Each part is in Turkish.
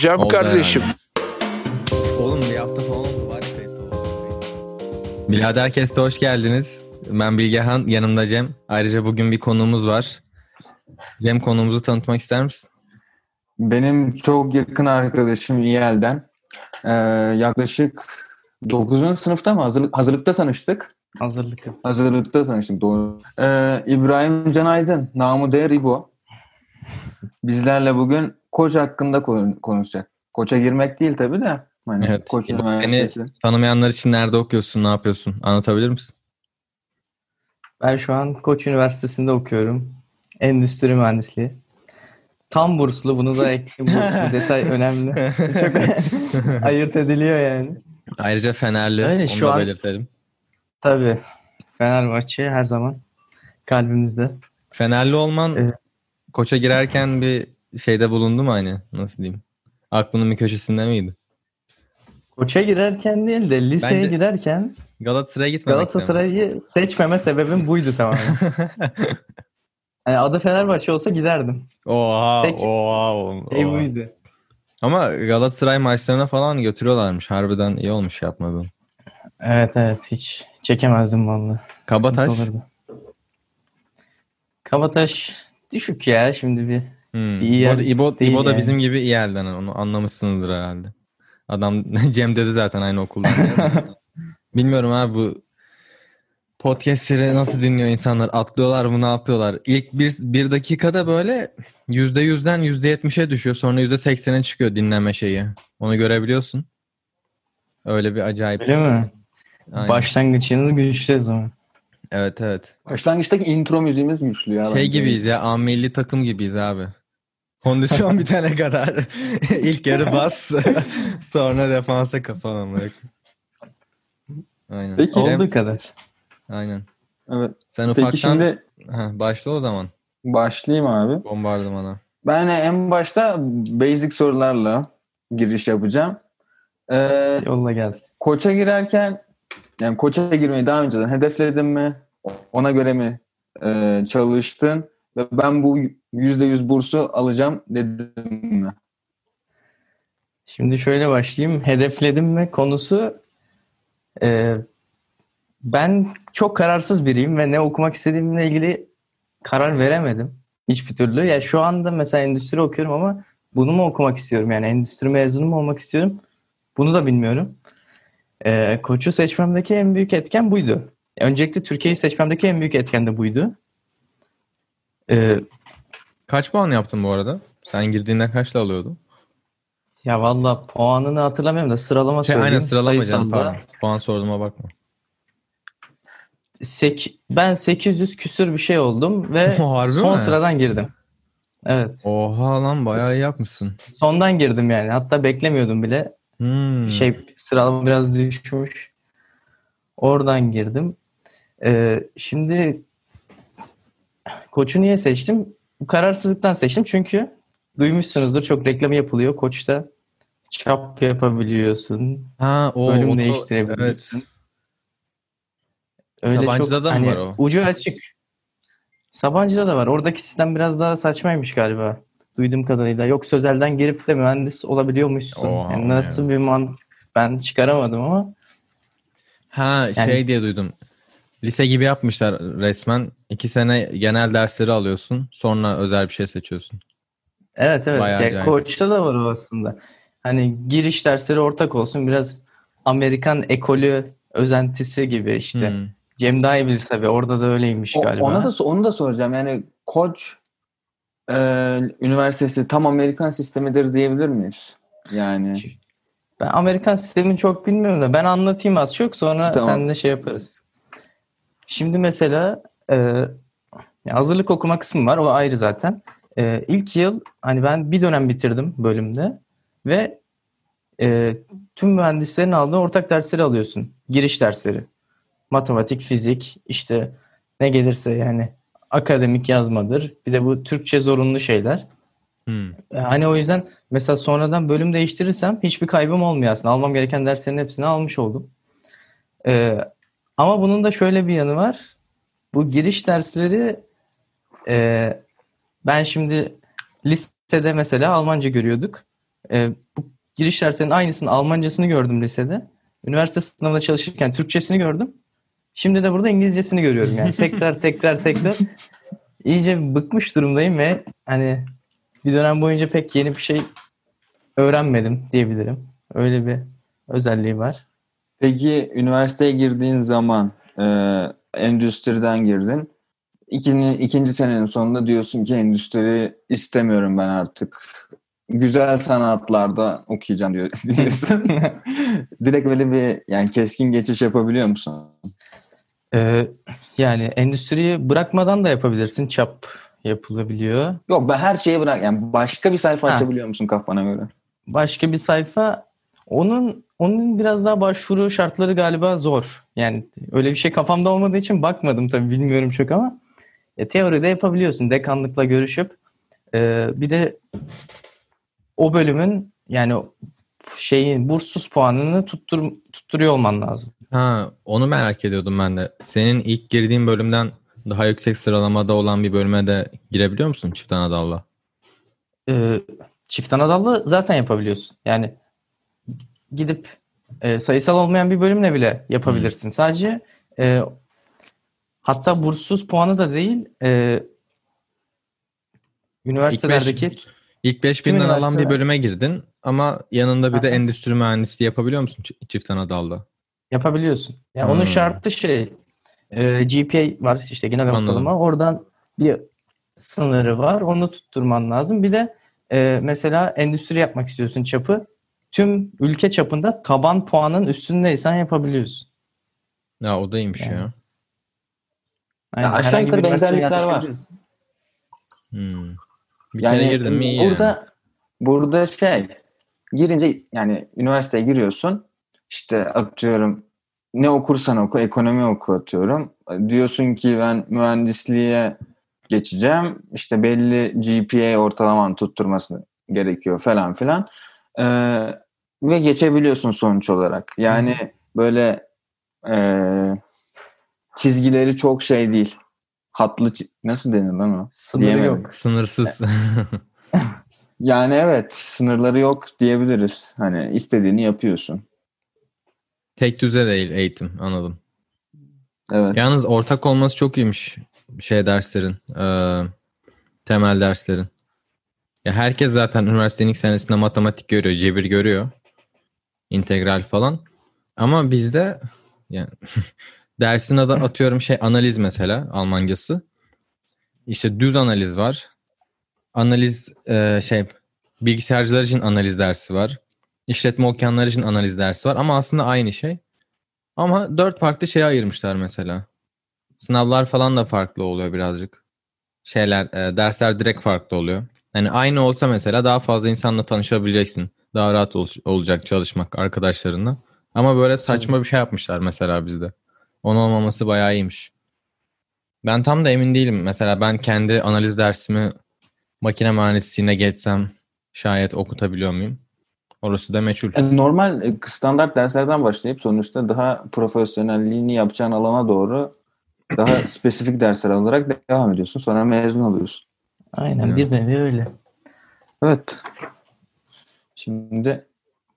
Cem Oldu kardeşim. Oğlum bir hafta falan oldu var. Birader Kest'e hoş geldiniz. Ben Bilgehan, yanımda Cem. Ayrıca bugün bir konuğumuz var. Cem konuğumuzu tanıtmak ister misin? Benim çok yakın arkadaşım İYEL'den. Ee, yaklaşık 9. sınıfta mı? Hazırlık, hazırlıkta tanıştık. Hazırlık. Hazırlıkta tanıştık doğru. Ee, İbrahim Can Aydın, namı değer İbo. Bizlerle bugün koç hakkında konu- konuşacak. Koça girmek değil tabii de. Hani Evet. Koç Üniversitesi. Tanımayanlar için nerede okuyorsun, ne yapıyorsun? Anlatabilir misin? Ben şu an Koç Üniversitesi'nde okuyorum. Endüstri mühendisliği. Tam burslu bunu da ekleyeyim. Bu, bu detay önemli. Çok ayırt ediliyor yani. Ayrıca Fenerli, Öyle, onu şu da an- belirtelim. Tabii. Fenerbahçe her zaman kalbimizde. Fenerli olman Evet. Koça girerken bir şeyde bulundu mu hani? Nasıl diyeyim? Aklının bir köşesinde miydi? Koça girerken değil de liseye Bence- girerken Galatasaray'a gitmemek Galatasaray'ı seçmeme sebebim buydu tamamen. Yani adı Fenerbahçe olsa giderdim. oha, Tek- oha, oha. Şey buydu. Ama Galatasaray maçlarına falan götürüyorlarmış. Harbiden iyi olmuş yapmadın. Evet evet hiç çekemezdim vallahi. Kabataş? Kabataş düşük ya şimdi bir. Hmm. İyi Bu arada İbo, İbo da yani. bizim gibi iyi elden. Onu anlamışsınızdır herhalde. Adam Cem dedi zaten aynı okuldan. Bilmiyorum abi bu podcastleri nasıl dinliyor insanlar? Atlıyorlar mı ne yapıyorlar? İlk bir, bir dakikada böyle yüzde yüzden yüzde yetmişe düşüyor. Sonra yüzde seksene çıkıyor dinleme şeyi. Onu görebiliyorsun. Öyle bir acayip. Öyle mi? Aynen. Başlangıçınız güçlü o zaman. Evet evet. Başlangıçtaki intro müziğimiz güçlü ya. Şey bence. gibiyiz ya. A milli takım gibiyiz abi. Kondisyon bitene kadar ilk yarı bas sonra defansa kapanan bırak. Aynen. Peki. Olduğu kadar. Aynen. Evet. Sen Peki ufaktan şimdi ha, başla o zaman başlayayım abi. bombardımana. Ben en başta basic sorularla giriş yapacağım. Ee, Yolla gelsin. koça girerken yani koça girmeyi daha önceden hedefledin mi? Ona göre mi e, çalıştın? Ve ben bu %100 bursu alacağım dedim mi? Şimdi şöyle başlayayım. Hedefledim mi konusu e, ben çok kararsız biriyim ve ne okumak istediğimle ilgili karar veremedim. Hiçbir türlü. Ya şu anda mesela endüstri okuyorum ama bunu mu okumak istiyorum? Yani endüstri mezunu mu olmak istiyorum? Bunu da bilmiyorum. E, koçu seçmemdeki en büyük etken buydu. Öncelikle Türkiye'yi seçmemdeki en büyük etken de buydu. E, Kaç puan yaptın bu arada? Sen girdiğinde kaçla alıyordun? ya valla puanını hatırlamıyorum da sıralama Şey, söyleyeyim. aynen sıralama canım pardon. Puan sorduğuma bakma. Sek ben 800 küsür bir şey oldum ve son mi? sıradan girdim. Evet. Oha lan bayağı iyi yapmışsın. Sondan girdim yani. Hatta beklemiyordum bile. Hmm. Şey sıralama biraz düşmüş. Oradan girdim. Ee, şimdi koçu niye seçtim? Bu kararsızlıktan seçtim çünkü duymuşsunuzdur çok reklamı yapılıyor. Koçta çap yapabiliyorsun. ha, o, bölüm o değiştirebiliyorsun. Evet. Öyle Sabancı'da çok, da mı hani var o? Ucu açık. Sabancı'da da var. Oradaki sistem biraz daha saçmaymış galiba. Duyduğum kadarıyla. Yok sözelden girip de mühendis olabiliyormuşsun. Oha, yani nasıl bir mantık ben çıkaramadım ama Ha Yani- şey diye duydum. Lise gibi yapmışlar resmen. İki sene genel dersleri alıyorsun. Sonra özel bir şey seçiyorsun. evet evet. Bayağı Ya, koçta da var o aslında. Hani giriş dersleri ortak olsun. Biraz Amerikan ekolü özentisi gibi işte. Hmm. Cem daha iyi bilir tabii. Orada da öyleymiş O- galiba. ona da onu da soracağım. Yani Koç e, Üniversitesi tam Amerikan sistemidir diyebilir miyiz? Yani Ben Amerikan sistemini çok bilmiyorum da ben anlatayım az çok sonra Tamam. seninle şey yaparız. Şimdi mesela e, hazırlık okuma kısmı var o ayrı zaten. E, ilk yıl hani ben bir dönem bitirdim bölümde ve e, tüm mühendislerin aldığı ortak dersleri alıyorsun. Giriş dersleri. Matematik, fizik işte ne gelirse yani akademik yazmadır. Bir de bu Türkçe zorunlu şeyler. Hmm. E, Hani o yüzden mesela sonradan bölüm değiştirirsem hiçbir kaybım olmuyor aslında. Almam gereken derslerin hepsini almış oldum. Ee, ama bunun da şöyle bir yanı var. Bu giriş dersleri e, ben şimdi lisede mesela Almanca görüyorduk. e, bu giriş derslerinin aynısını Almancasını gördüm lisede. Üniversite sınavında çalışırken Türkçesini gördüm. Şimdi de burada İngilizcesini görüyorum yani. tekrar tekrar tekrar. İyice bıkmış durumdayım ve hani bir dönem boyunca pek yeni bir şey öğrenmedim diyebilirim. Öyle bir özelliği var. Peki üniversiteye girdiğin zaman e, endüstriden girdin. İkinci, ikinci senenin sonunda diyorsun ki endüstri istemiyorum ben artık. Güzel sanatlarda okuyacağım diyor, diyorsun. Direkt böyle bir yani keskin geçiş yapabiliyor musun? Ee, yani endüstriyi bırakmadan da yapabilirsin. Çap yapılabiliyor. Yok ben her şeyi bırak. Yani başka bir sayfa Ha. açabiliyor musun kafana göre? Başka bir sayfa onun onun biraz daha başvuru şartları galiba zor. Yani öyle bir şey kafamda olmadığı için bakmadım tabii bilmiyorum çok ama e, teoride yapabiliyorsun. Dekanlıkla görüşüp e, bir de o bölümün yani şeyin burssuz puanını tuttur, tutturuyor olman lazım. Ha, onu merak ediyordum ben de. Senin ilk girdiğin bölümden daha yüksek sıralamada olan bir bölüme de girebiliyor musun çift anadalla? e, çift anadallı zaten yapabiliyorsun. Yani gidip e, sayısal olmayan bir bölümle bile yapabilirsin. Sadece e, hatta burssuz puanı da değil e, üniversitelerdeki İlk 5000'den Tüm alan bir bölüme girdin ama yanında bir de Aha. endüstri mühendisliği yapabiliyor musun çi- çift anadalla? yapabiliyorsun. Yani onun Hmm. şartı şey e, GPA var işte genel Anladım. ortalama. Oradan bir sınırı var. Onu tutturman lazım. Bir de e, mesela endüstri yapmak istiyorsun çapı. Tüm ülke çapında taban puanın üstündeysen yapabiliyorsun. Ya o da iyiymiş Yani. ya. Aynen, aşağı herhangi bir yukarı benzerlikler var. Hmm. Bir yani kere girdim mi iyi yani. burada burada şey girince yani üniversiteye giriyorsun işte atıyorum ne okursan oku ekonomi oku atıyorum diyorsun ki ben mühendisliğe geçeceğim işte belli GPA ortalaman tutturması gerekiyor falan filan Ee, ve geçebiliyorsun sonuç olarak yani böyle e, çizgileri çok şey değil hatlı nasıl denir lan o Sınırı Diyemedim. yok. Sınırsız. Yani evet sınırları yok diyebiliriz. Hani istediğini yapıyorsun. Tek düze değil eğitim anladım. Evet. Yalnız ortak olması çok iyiymiş şey derslerin. eee, temel derslerin. Ya herkes zaten üniversitenin ilk senesinde matematik görüyor, cebir görüyor. integral falan. Ama bizde yani dersin adı atıyorum şey analiz mesela Almancası. İşte düz analiz var. Analiz eee, şey bilgisayarcılar için analiz dersi var. İşletme okuyanlar için analiz dersi var ama aslında aynı şey. Ama dört farklı şeye ayırmışlar mesela. Sınavlar falan da farklı oluyor birazcık. Şeyler, e, dersler direkt farklı oluyor. Yani aynı olsa mesela daha fazla insanla tanışabileceksin. Daha rahat ol- olacak çalışmak arkadaşlarınla. Ama böyle saçma bir şey yapmışlar mesela bizde. Onun olmaması bayağı iyiymiş. Ben tam da emin değilim. Mesela ben kendi analiz dersimi makine mühendisliğine geçsem şayet okutabiliyor muyum? Orası da meçhul. Yani normal e, standart derslerden başlayıp sonuçta daha profesyonelliğini yapacağın alana doğru daha spesifik dersler alarak devam ediyorsun. Sonra mezun oluyorsun. Aynen Evet. bir nevi öyle. Evet. Şimdi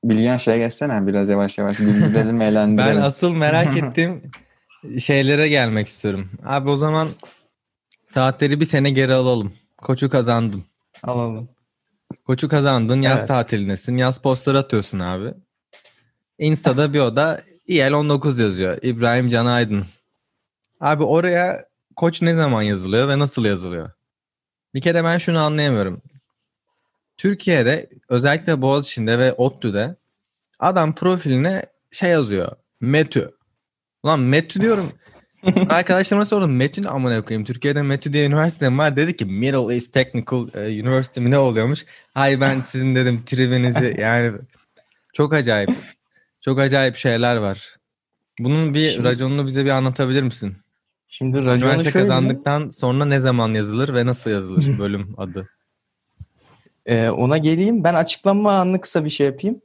Bilgen şeye geçsene biraz yavaş yavaş Ben eğlendirelim. asıl merak ettiğim şeylere gelmek istiyorum. Abi o zaman saatleri bir sene geri alalım. Koçu kazandın. Alalım. Koçu kazandın. Yaz Evet. tatilindesin. Yaz postları atıyorsun abi. Insta'da bir oda İL 19 yazıyor. İbrahim Can Aydın. Abi oraya koç ne zaman yazılıyor ve nasıl yazılıyor? Bir kere ben şunu anlayamıyorum. Türkiye'de özellikle Boğaziçi'nde ve ODTÜ'de adam profiline şey yazıyor. METÜ. Ulan METÜ diyorum. Arkadaşlarıma sordum. METÜ ne amına koyayım? Türkiye'de METÜ diye üniversite mi var? Dedi ki Middle East Technical e, University mi ne oluyormuş? Hay ben sizin dedim tribinizi yani çok acayip. Çok acayip şeyler var. Bunun bir Şimdi- raconunu bize bir anlatabilir misin? Şimdi raconu Üniversite şöyle. kazandıktan sonra ne zaman yazılır ve nasıl yazılır bölüm adı? Ee, ona geleyim. Ben açıklanma anını kısa bir şey yapayım.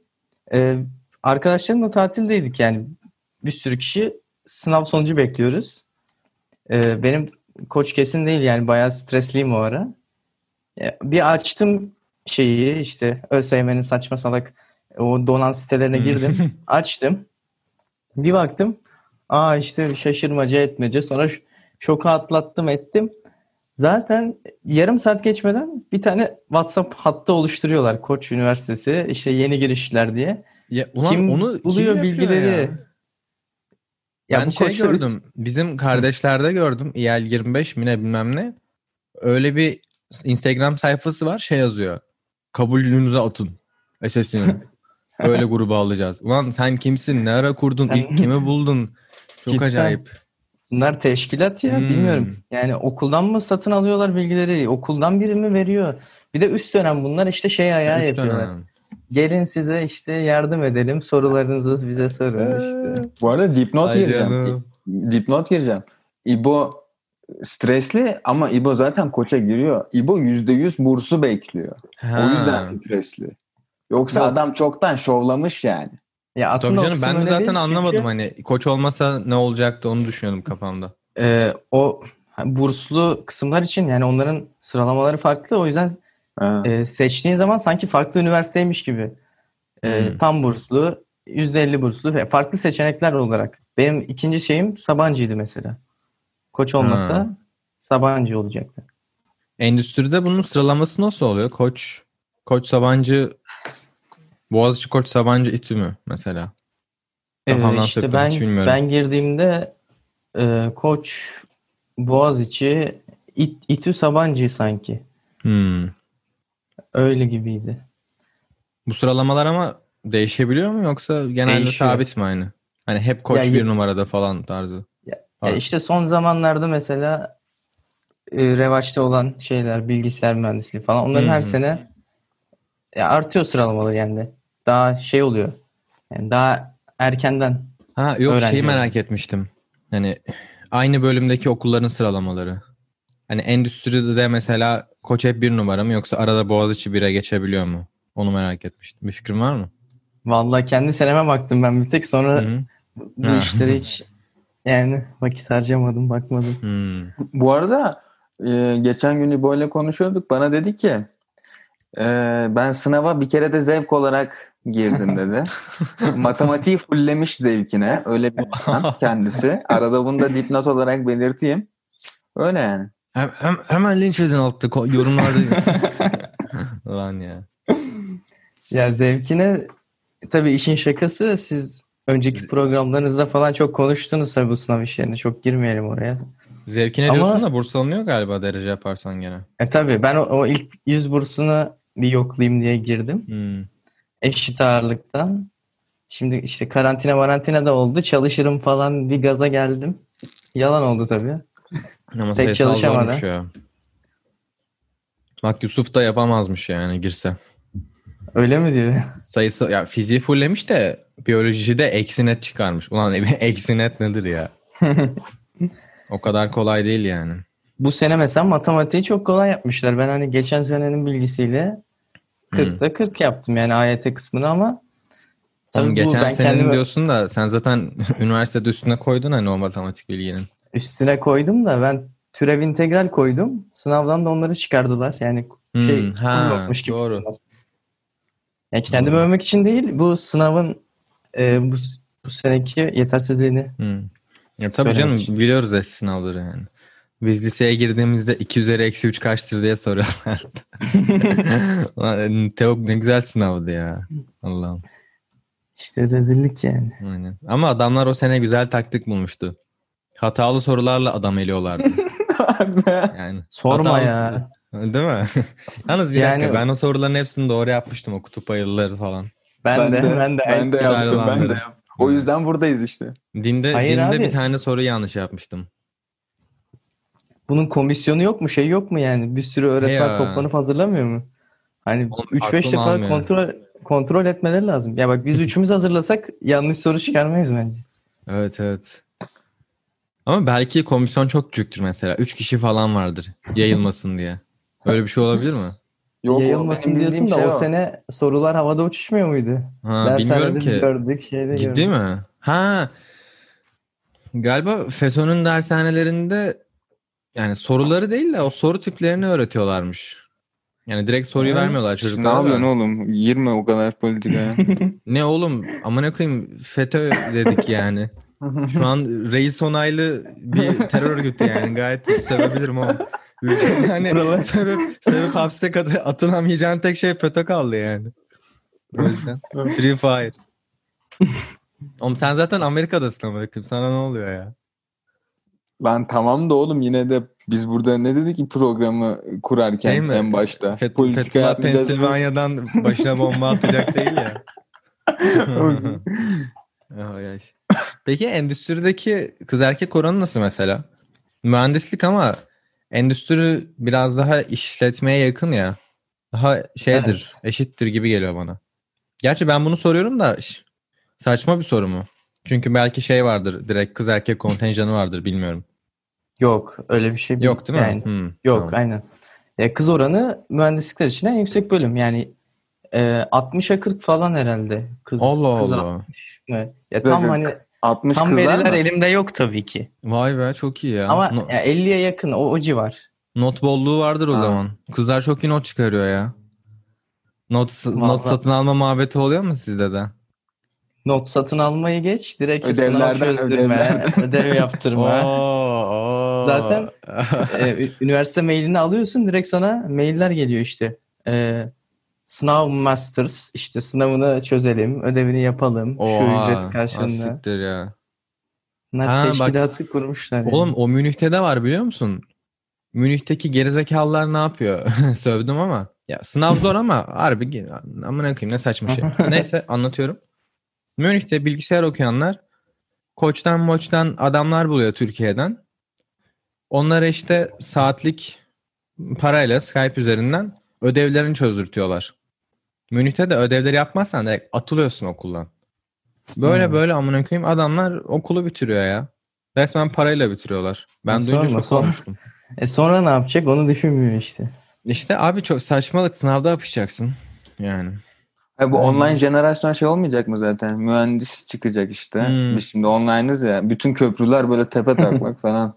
Ee, arkadaşlarımla tatildeydik yani. Bir sürü kişi sınav sonucu bekliyoruz. Ee, benim koç kesin değil yani bayağı stresliyim o ara. Ee, bir açtım şeyi işte ÖSYM'nin saçma salak o donan sitelerine girdim. açtım. Bir baktım. Aa işte şaşırmaca etmece. Sonra ş- şoku atlattım ettim. Zaten yarım saat geçmeden bir tane WhatsApp hattı oluşturuyorlar. Koç Üniversitesi işte yeni girişler diye. Ya, ulan Kim onu buluyor kim bilgileri? Ya? Ya ben bu şey koçlar üst- gördüm. Bizim kardeşlerde gördüm. İEL 25 mi ne bilmem ne. Öyle bir Instagram sayfası var. Şey yazıyor. Kabulünüze atın. SS'ini. Öyle gruba alacağız. Ulan sen kimsin? Ne ara kurdun? İlk kimi buldun? Çok Cidden. acayip. Bunlar teşkilat ya Hmm. bilmiyorum. Yani okuldan mı satın alıyorlar bilgileri? Okuldan biri mi veriyor? Bir de üst dönem bunlar işte şey ayağı Üst yapıyorlar. dönem. Gelin size işte yardım edelim. Sorularınızı bize sorun işte. Bu arada dipnot gireceğim. Dipnot gireceğim. İbo stresli ama İbo zaten koça giriyor. İbo %100 bursu bekliyor. Ha. O yüzden stresli. Yoksa Yok. adam çoktan şovlamış yani. Ya Tabii aslında o canım ben de zaten değil anlamadım çünkü, hani koç olmasa ne olacaktı onu düşünüyordum kafamda. e, o burslu kısımlar için yani onların sıralamaları farklı. O yüzden Ha. e, seçtiğin zaman sanki farklı üniversiteymiş gibi. E, Hmm. Tam burslu, %50 burslu ve farklı seçenekler olarak. Benim ikinci şeyim Sabancı'ydı mesela. Koç olmasa Ha. Sabancı olacaktı. Endüstride bunun sıralaması nasıl oluyor? Koç, Koç Sabancı, Boğaziçi Koç Sabancı İTÜ mü mesela? Ee, Kafamdan işte söktüm, ben hiç bilmiyorum. ben girdiğimde e, Koç, Boğaziçi, İ- İTÜ Sabancı sanki. Hmm. Öyle gibiydi. Bu sıralamalar ama değişebiliyor mu yoksa genelde Değişiyor. sabit mi aynı? Hani hep Koç Ya, bir numarada falan tarzı. Ya Evet. işte son zamanlarda mesela e, revaçta olan şeyler, bilgisayar mühendisliği falan onların Hı her sene ya artıyor sıralamaları yani. Daha şey oluyor. Yani daha erkenden. Ha yok şeyi merak etmiştim. Hani aynı bölümdeki okulların sıralamaları. Hani endüstride de mesela Koç hep bir numara mı yoksa arada Boğaziçi 1'e geçebiliyor mu? Onu merak etmiştim. Bir fikrin var mı? Vallahi kendi seneme baktım ben bir tek sonra Hı-hı. bu Ha. işlere hiç yani vakit harcamadım, bakmadım. Hmm. Bu arada e, geçen gün İbo ile konuşuyorduk. Bana dedi ki e, ben sınava bir kere de zevk olarak girdim dedi. Matematiği fulllemiş zevkine. Öyle bir kendisi. Arada bunu da dipnot olarak belirteyim. Öyle yani. Hem, hem- hemen linç edin altta yorumlarda. Lan ya. Ya zevkine tabii işin şakası siz önceki programlarınızda falan çok konuştunuz tabii bu sınav işlerini. Çok girmeyelim oraya. Zevkine Ama- diyorsun da burs alınıyor galiba derece yaparsan gene. E tabii ben o, o ilk 100 bursunu bir yoklayayım diye girdim. Hmm. Eşit ağırlıktan. Şimdi işte karantina marantina da oldu. Çalışırım falan bir gaza geldim. Yalan oldu tabii. Ama Pek zormuş ya. Bak Yusuf da yapamazmış yani girse. Öyle mi diyor? Sayısı ya fiziği fullemiş de biyolojide eksi net çıkarmış. Ulan eksi net nedir ya? O kadar kolay değil yani. Bu sene mesela matematiği çok kolay yapmışlar. Ben hani geçen senenin bilgisiyle 40'ta 40 yaptım yani AYT kısmını ama tabii bu geçen ben senenin kendimi diyorsun da sen zaten üniversitede üstüne koydun hani o matematik bilginin. üstüne koydum da ben türev integral koydum. Sınavdan da onları çıkardılar. Yani şey Hmm, ha, kurulmuş gibi. doğru. Yani kendimi Doğru. övmek için değil bu sınavın e, bu, bu seneki yetersizliğini. Hmm. Ya tabii canım için. biliyoruz eski sınavları yani. Biz liseye girdiğimizde 2 üzeri eksi 3 kaçtır diye soruyorlardı. Ulan Teok ne güzel sınavdı ya. Allah'ım. İşte rezillik yani. Aynen. Ama adamlar o sene güzel taktik bulmuştu. Hatalı sorularla adam eliyorlardı. Yani Sorma ya. Değil mi? Yalnız bir Yani- dakika ben o soruların hepsini doğru yapmıştım o kutup ayılıları falan. Ben, de, ben de ben de yaptım. Ben de yaptım. O yüzden buradayız işte. Dinde, Hayır dinde abi. bir tane soru yanlış yapmıştım. Bunun komisyonu yok mu? Şey yok mu yani? Bir sürü öğretmen Ya. toplanıp hazırlamıyor mu? Hani Oğlum, 3-5 aklım defa almıyor. kontrol kontrol etmeleri lazım. Ya bak biz üçümüz hazırlasak yanlış soru çıkarmayız bence. Evet evet. Ama belki komisyon çok küçüktür mesela. Üç kişi falan vardır yayılmasın diye. Öyle bir şey olabilir mi? Yok, Yayılmasın diyorsun da bildiğim o şey sene sorular havada uçuşmuyor muydu? Ha, bilmiyorum Dershanede ki. gördük, şeyde Ciddi gördük. mi? Ha. Galiba FETÖ'nün dershanelerinde yani soruları değil de o soru tiplerini öğretiyorlarmış. Yani direkt soruyu Ha, vermiyorlar Ne çocuklara. yapıyorsun da. oğlum? Girme o kadar politikaya. Ne oğlum amına koyayım FETÖ dedik yani. Şu an reis onaylı bir terör örgütü yani gayet sövebilirim ama. Ülkede hani sebep, sebep hapse kadar atılamayacağın tek şey FETÖ kaldı yani. O yüzden. Free Fire. Oğlum sen zaten Amerika'dasın amına koyayım. Sana ne oluyor ya? Lan tamam da oğlum yine de biz burada ne dedik ki programı kurarken Şey mi? en başta? Fet Politika Fethullah. Pensilvanya'dan başına bomba atacak değil ya. Peki endüstrideki kız erkek oranı nasıl mesela? Mühendislik ama endüstri biraz daha işletmeye yakın ya. Daha şeydir, eşittir gibi geliyor bana. Gerçi ben bunu soruyorum da saçma bir soru mu? Çünkü belki şey vardır, direkt kız erkek kontenjanı vardır bilmiyorum. Yok öyle bir şey Yok değil mi? Yani, Hmm, yok tamam. aynen. E, kız oranı mühendislikler için en yüksek bölüm. Yani e, 60'a 40 falan herhalde. Kız, Allah kız Allah. 60 mı? Ya tam Böyle hani 60 tam veriler mı? elimde yok tabii ki. Vay be çok iyi ya. Ama No- ya 50'ye yakın o, o civar. not bolluğu vardır o Ha. zaman. Kızlar çok iyi not çıkarıyor ya. Not, not Vallahi. satın alma muhabbeti oluyor mu sizde de? Not satın almayı geç. Direkt Ödevlerden, sınav çözdürme, ödevlerden. ödev yaptırma. Oo, Zaten- e, üniversite mailini alıyorsun direkt sana mailler geliyor işte. E, sınav masters işte sınavını çözelim, ödevini yapalım. Şu Oha, ücret karşılığında. asiktir ya. Bunlar Ha, bak- teşkilatı kurmuşlar. yani. Oğlum o Münih'te de var biliyor musun? Münih'teki gerizekalılar ne yapıyor? Sövdüm ama. Ya sınav zor ama harbi amına koyayım ne saçma şey. Neyse anlatıyorum. Münih'te bilgisayar okuyanlar koçtan moçtan adamlar buluyor Türkiye'den. Onlara işte saatlik parayla Skype üzerinden ödevlerini çözdürtüyorlar. Münih'te de ödevleri yapmazsan direkt atılıyorsun okuldan. Böyle Hmm. böyle amına koyayım adamlar okulu bitiriyor ya. Resmen parayla bitiriyorlar. Ben Ya duyunca sorma, şok olmuştum. E sonra ne yapacak onu düşünmüyor işte. İşte abi çok saçmalık sınavda yapacaksın. Yani. Ha, bu Aynen. online jenerasyon şey olmayacak mı zaten? Mühendis çıkacak işte. Hmm. Biz şimdi online'ız ya. Bütün köprüler böyle tepe takmak falan.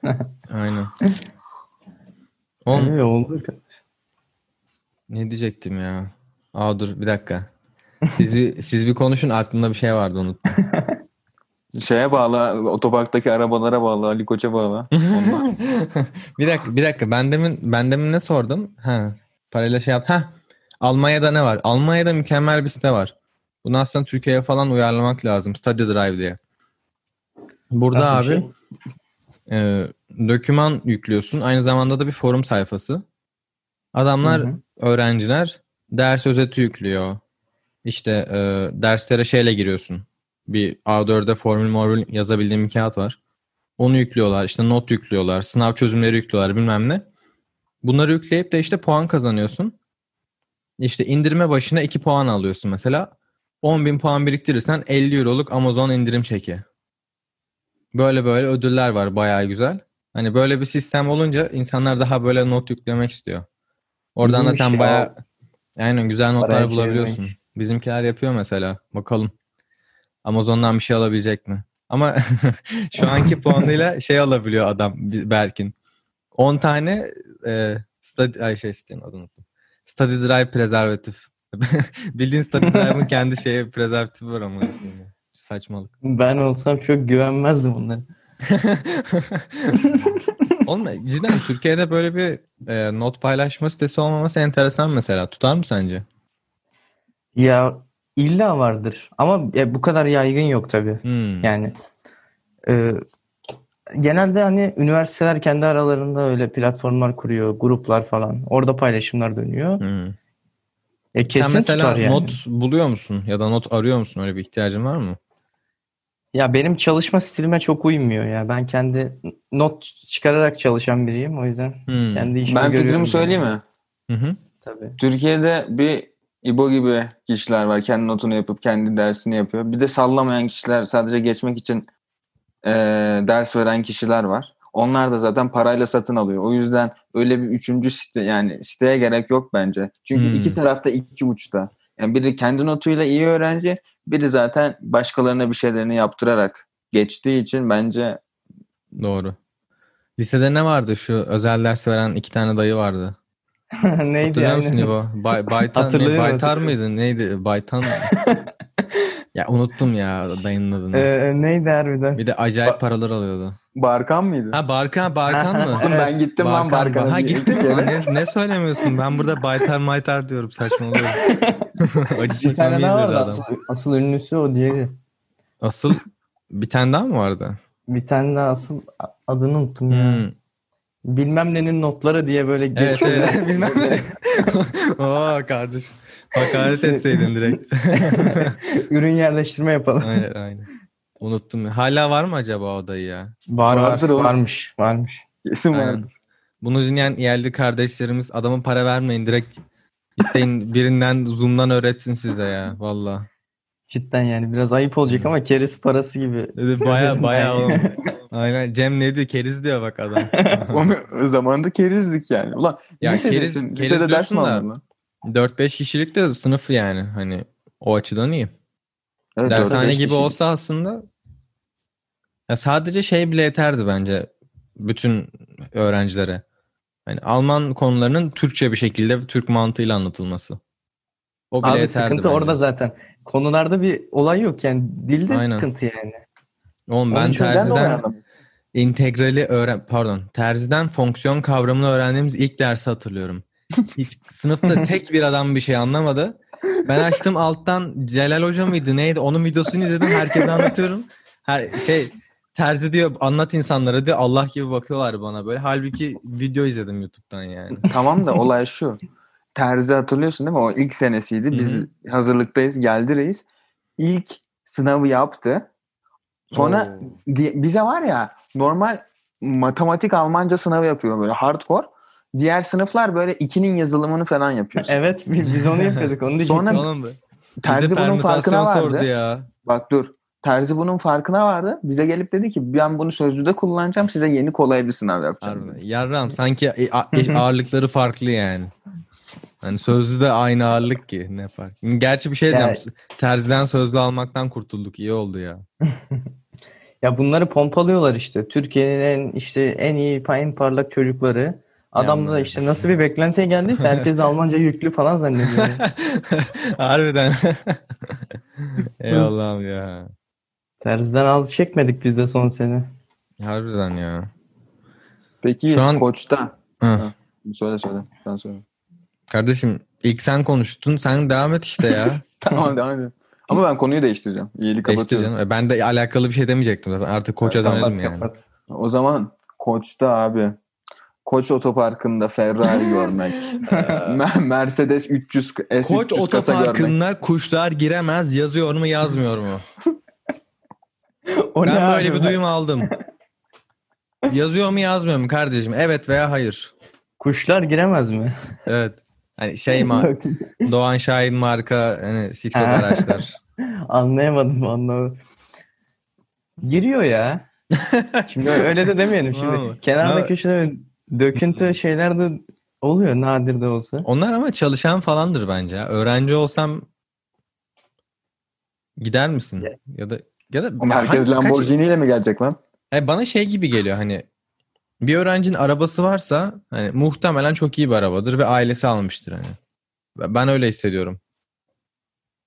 Aynen. Oğlum Öyle oldu. ne diyecektim ya? Aa dur bir dakika. Siz bir, siz bir konuşun aklımda bir şey vardı unuttum. Şeye bağlı, otoparktaki arabalara bağlı, Ali Koç'a bağlı. Onlar. bir dakika bir dakika ben demin ben demin ne sordum? Ha parayla şey yap. Ha Almanya'da ne var? Almanya'da mükemmel bir site var. Bunu aslında Türkiye'ye falan uyarlamak lazım. Study Drive diye. Burada Nasıl abi şey? e, doküman yüklüyorsun. Aynı zamanda da bir forum sayfası. Adamlar, Hı hı. öğrenciler ders özeti yüklüyor. İşte e, derslere şeyle giriyorsun. Bir A4'de formül mormül yazabildiğim bir kağıt var. Onu yüklüyorlar. İşte not yüklüyorlar. Sınav çözümleri yüklüyorlar bilmem ne. Bunları yükleyip de işte puan kazanıyorsun. İşte indirme başına 2 puan alıyorsun mesela. 10.000 puan biriktirirsen 50 euroluk Amazon indirim çeki. Böyle böyle ödüller var bayağı güzel. Hani böyle bir sistem olunca insanlar daha böyle not yüklemek istiyor. Oradan da İyiymiş sen ya. bayağı aynen güzel notlar Parayı bulabiliyorsun. çevirmek. Bizimkiler yapıyor mesela. Bakalım. Amazon'dan bir şey alabilecek mi? Ama şu anki puanıyla şey alabiliyor adam Berkin. 10 tane e, study, ay şey adını. Study Drive prezervatif. Bildiğin Study Drive'ın kendi şeyi prezervatifi var ama. Saçmalık. Ben olsam çok güvenmezdim bunlara. Oğlum cidden Türkiye'de böyle bir e, not paylaşma sitesi olmaması enteresan mesela. Tutar mı sence? Ya illa vardır ama e, bu kadar yaygın yok tabii. Hmm. Yani e, genelde hani üniversiteler kendi aralarında öyle platformlar kuruyor, gruplar falan. Orada paylaşımlar dönüyor. Hmm. E, kesin Sen mesela tutar yani. not buluyor musun? Ya da not arıyor musun? Öyle bir ihtiyacın var mı? Ya benim çalışma stilime çok uymuyor ya. Ben kendi not çıkararak çalışan biriyim. O yüzden Hmm. kendi işimi Ben görüyorum. fikrimi söyleyeyim mi? Hı hı. Tabii. Türkiye'de bir İbo gibi kişiler var. Kendi notunu yapıp kendi dersini yapıyor. Bir de sallamayan kişiler sadece geçmek için eee, ders veren kişiler var. Onlar da zaten parayla satın alıyor. O yüzden öyle bir üçüncü site yani siteye gerek yok bence. Çünkü Hmm. iki tarafta iki uçta. Yani biri kendi notuyla iyi öğrenci, biri zaten başkalarına bir şeylerini yaptırarak geçtiği için bence Doğru. Lisede ne vardı? Şu özel ders veren iki tane dayı vardı. Neydi Hatırlıyor musun yani? İbo? Bay, Baytan, ne, Baytar mıydı? Neydi? Baytan Ya unuttum ya dayının adını. Ee, neydi harbiden? Bir de acayip Ba- paralar alıyordu. Barkan mıydı? Ha Barkan, Barkan mı? Oğlum ben gittim lan Barkan'a. Ha gittin mi? Ne, ne söylemiyorsun? Ben burada Baytar Maytar diyorum saçmalıyorum. Acı çekmem daha vardı adam. asıl, asıl ünlüsü o diğeri. Asıl bir tane daha mı vardı? Bir tane daha asıl adını unuttum ya. Bilmem nenin notları diye böyle Evet geçiyor. evet bilmem ne. Oo kardeş. Hakaret etseydin direkt. Ürün yerleştirme yapalım. aynen aynen. Unuttum. Hala var mı acaba o dayı ya? Var var. Vardır oğlum. Varmış. Varmış. Kesin Aynen. vardır. Bunu dinleyen yerli kardeşlerimiz adamın para vermeyin direkt isteyin birinden Zoom'dan öğretsin size ya valla. Cidden yani biraz ayıp olacak ama keresi parası gibi. Baya baya oğlum. Aynen Cem ne diyor keriz diyor bak adam. O zamanında kerizdik yani. Ulan Ya lisedesin. keriz- keriz Lisede ders mi aldın lan? 4-5 kişilik de sınıf yani hani o açıdan iyi. Evet, Dershane gibi kişiydik. olsa aslında ya sadece şey bile yeterdi bence bütün öğrencilere. Yani Alman konularının Türkçe bir şekilde Türk mantığıyla anlatılması. O bile Abi sıkıntı bence. orada zaten. Konularda bir olay yok yani. Dilde Aynen. sıkıntı yani. Oğlum ben terziden integrali öğren pardon terziden fonksiyon kavramını öğrendiğimiz ilk dersi hatırlıyorum. Hiç sınıfta tek bir adam bir şey anlamadı. Ben açtım alttan Celal Hoca mıydı neydi onun videosunu izledim herkese anlatıyorum. Her şey terzi diyor anlat insanlara diyor Allah gibi bakıyorlar bana böyle. Halbuki video izledim YouTube'dan yani. Tamam da olay şu. Terzi hatırlıyorsun değil mi? O ilk senesiydi. Biz Hı hazırlıktayız. Geldi reis. İlk sınavı yaptı. Sonra Oo. di- bize var ya normal matematik Almanca sınavı yapıyor böyle hardcore. Diğer sınıflar böyle ikinin yazılımını falan yapıyor. Evet bi- biz onu yapıyorduk. Onu diyecektim. Sonra- Oğlum. Terzi Bize bunun farkına vardı. sordu ya. Bak dur. Terzi bunun farkına vardı. Bize gelip dedi ki ben bunu sözlüde kullanacağım. Size yeni kolay bir sınav yapacağım. Dedi. Yarram sanki e- e- ağırlıkları farklı yani. Hani sözlü de aynı ağırlık ki ne fark. Gerçi bir şey diyeceğim. Terziden sözlü almaktan kurtulduk. İyi oldu ya. Ya bunları pompalıyorlar işte. Türkiye'nin en işte en iyi en parlak çocukları. Adam da işte nasıl bir beklentiye geldiyse herkes de Almanca yüklü falan zannediyor. Harbiden. Ey Allah'ım ya. Terziden az çekmedik biz de son sene. Harbiden ya. Peki Şu an- koçta. Hı. Söyle söyle. Sen söyle. Kardeşim ilk sen konuştun. Sen devam et işte ya. tamam devam edelim. Ama ben konuyu değiştireceğim. Değiştir kapatıyorum. E, Ben de alakalı bir şey demeyecektim zaten. Artık koça Kapat, dönelim Kapat yani. kapat. O zaman Koç'ta abi Koç otoparkında Ferrari görmek. Me- Mercedes 300 S300 Koç kasa görmek. otoparkına kuşlar giremez yazıyor mu yazmıyor mu? O ne ben böyle abi? bir duyum aldım. Yazıyor mu yazmıyor mu kardeşim? Evet veya hayır. Kuşlar giremez mi? Evet. Hani şey ma Doğan Şahin marka hani Sixot araçlar. Anlayamadım anlamadım. Giriyor ya. Şimdi öyle de demeyelim şimdi. Vallahi. Kenarda köşede döküntü şeyler de oluyor nadir de olsa. Onlar ama çalışan falandır bence. ya. Öğrenci olsam gider misin? Ya- Ya da ya da Ama herkes Lamborghini ile mi gelecek lan? Hayır, bana şey gibi geliyor hani bir öğrencinin arabası varsa hani muhtemelen çok iyi bir arabadır ve ailesi almıştır hani. Ben öyle hissediyorum.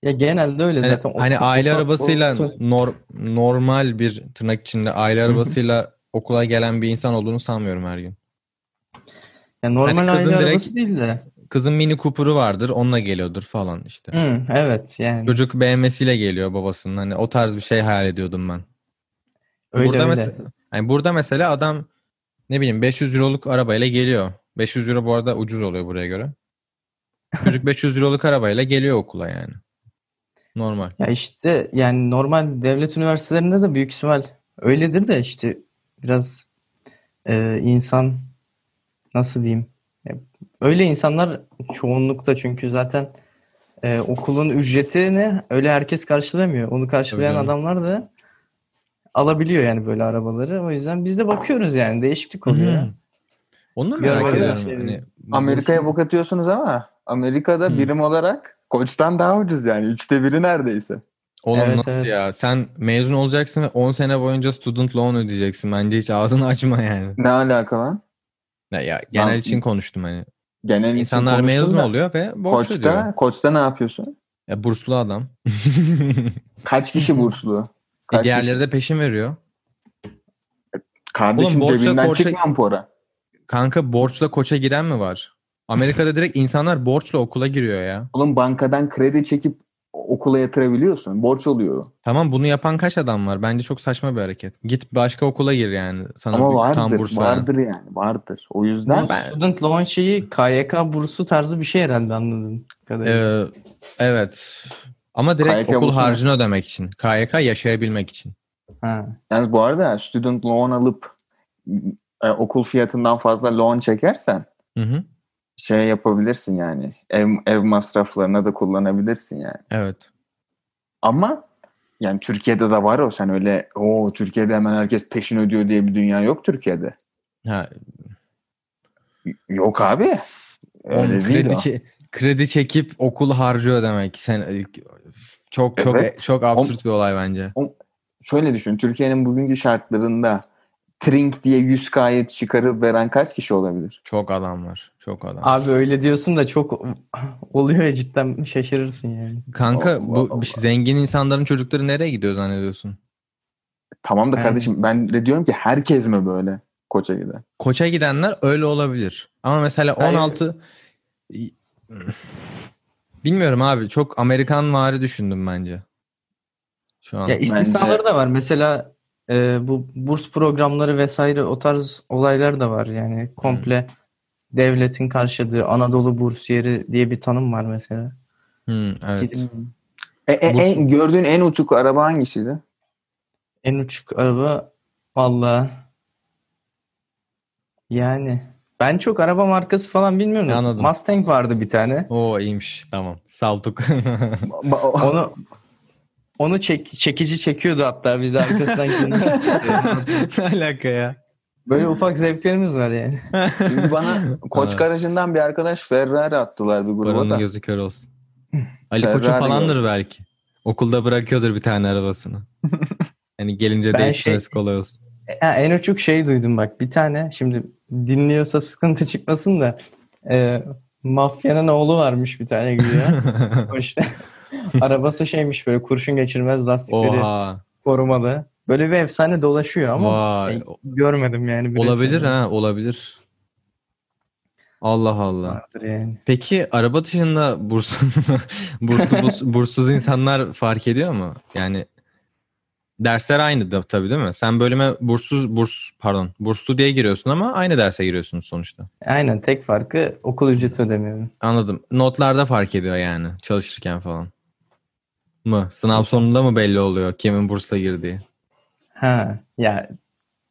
Ya genelde öyle Hani, zaten. hani Oto- aile oto- arabasıyla oto- nor- normal bir tırnak içinde aile arabasıyla okula gelen bir insan olduğunu sanmıyorum her gün. Ya normal hani kızın aile direkt- arabası değil de. Kızın mini Cooper'ı vardır, onunla geliyordur falan işte. Hı, evet yani. Çocuk BMW'siyle geliyor babasının. Hani o tarz bir şey hayal ediyordum ben. Öyle burada öyle. mesela hani burada mesela adam ne bileyim 500 euroluk arabayla geliyor. 500 euro bu arada ucuz oluyor buraya göre. Çocuk 500 euroluk arabayla geliyor okula yani. Normal. Ya işte yani normal devlet üniversitelerinde de büyük ihtimal öyledir de işte biraz e, insan nasıl diyeyim öyle insanlar çoğunlukta çünkü zaten e, okulun ücretini öyle herkes karşılamıyor. Onu karşılayan adamlar da alabiliyor yani böyle arabaları. O yüzden biz de bakıyoruz yani değişiklik oluyor. Hı. Onu da merak ediyorum. şey- Hani Amerika'ya bok atıyorsunuz ama Amerika'da Hı. birim olarak Koç'tan daha ucuz yani. Üçte biri neredeyse. Oğlum Evet, nasıl evet. ya? Sen mezun olacaksın ve 10 sene boyunca student loan ödeyeceksin. Bence hiç ağzını açma yani. Ne alaka lan? Ya, ya genel Ben- için konuştum hani. genel İnsanlar mezun da oluyor ve borç ödüyor. Koç'ta, Koç'ta ne yapıyorsun? Ya burslu adam. Kaç kişi burslu? E, Kaç diğerleri kişi? de peşin veriyor. Kardeşim Oğlum, borçla cebinden Koç'a- çıkmıyor mu para? Kanka borçla koça giren mi var? Amerika'da direkt insanlar borçla okula giriyor ya. Oğlum bankadan kredi çekip okula yatırabiliyorsun. Borç oluyor. Tamam bunu yapan kaç adam var? Bence çok saçma bir hareket. Git başka okula gir yani. Sana Ama bir- tam vardır. burs veren. Vardır yani. Vardır. O yüzden Ben- Student loan şeyi KYK bursu tarzı bir şey herhalde kadarıyla. Ee, evet. Ama direkt KYK okul bursuna- harcını ödemek için. KYK yaşayabilmek için. Ha. Yalnız bu arada student loan alıp e, okul fiyatından fazla loan çekersen Hı hı. şey yapabilirsin yani. Ev, ev masraflarına da kullanabilirsin yani. Evet. Ama yani Türkiye'de de var o. Sen öyle o Türkiye'de hemen herkes peşin ödüyor diye bir dünya yok Türkiye'de. Ha, Yok abi. Öyle oğlum, değil kredi, o. kredi çekip okul harcı ödemek. Sen çok çok Evet. çok absürt bir olay bence. Şöyle düşün. Türkiye'nin bugünkü şartlarında Trink diye 100K'yı çıkarıp veren kaç kişi olabilir? Çok adam var. Çok adam. Abi öyle diyorsun da çok oluyor ya cidden şaşırırsın yani. Kanka Allah bu Allah. zengin insanların çocukları nereye gidiyor zannediyorsun? Tamam da Evet. kardeşim ben de diyorum ki herkes mi böyle koça gider? Koça gidenler öyle olabilir. Ama mesela Hayır. 16 bilmiyorum abi çok Amerikan vari düşündüm bence. Şu an. Ya istisnaları Bence- da var. Mesela e, bu burs programları vesaire o tarz olaylar da var. Yani komple devletin karşıladığı Anadolu bursiyeri diye bir tanım var mesela. Hmm, evet. Gidip E, e, Burs- en- gördüğün en uçuk araba hangisiydi? en uçuk araba valla yani ben çok araba markası falan bilmiyorum. da Anladım. Mustang vardı bir tane. Oo iyiymiş. Tamam. Saltuk. Onu onu çek, çekici çekiyordu hatta biz arkasından ne alaka ya? Böyle ufak zevklerimiz var yani. Şimdi bana Koç garajından bir arkadaş Ferrari attılar bir gruba Paranın da. gözü kör olsun. Ali Koç'un Ferrari falandır gördüm. belki. Okulda bırakıyordur bir tane arabasını. Hani gelince Ben değiştirmesi şey- kolay olsun. Ha, en uçuk şey duydum bak bir tane şimdi dinliyorsa sıkıntı çıkmasın da e, mafyanın oğlu varmış bir tane güya. İşte arabası şeymiş böyle kurşun geçirmez lastikleri Oha. korumalı. Böyle bir efsane dolaşıyor ama Vay. e, görmedim yani. Olabilir ha olabilir. Allah Allah. Vardır yani. Peki araba dışında burs, burslu, burs, burssuz insanlar fark ediyor mu? Yani dersler aynı da tabii değil mi? Sen bölüme burssuz burs pardon burslu diye giriyorsun ama aynı derse giriyorsunuz sonuçta. Aynen tek farkı okul ücreti ödemiyorum. Anladım. Notlarda fark ediyor yani çalışırken falan. Mı? Sınav sonunda mı belli oluyor kimin bursla girdiği? Ha ya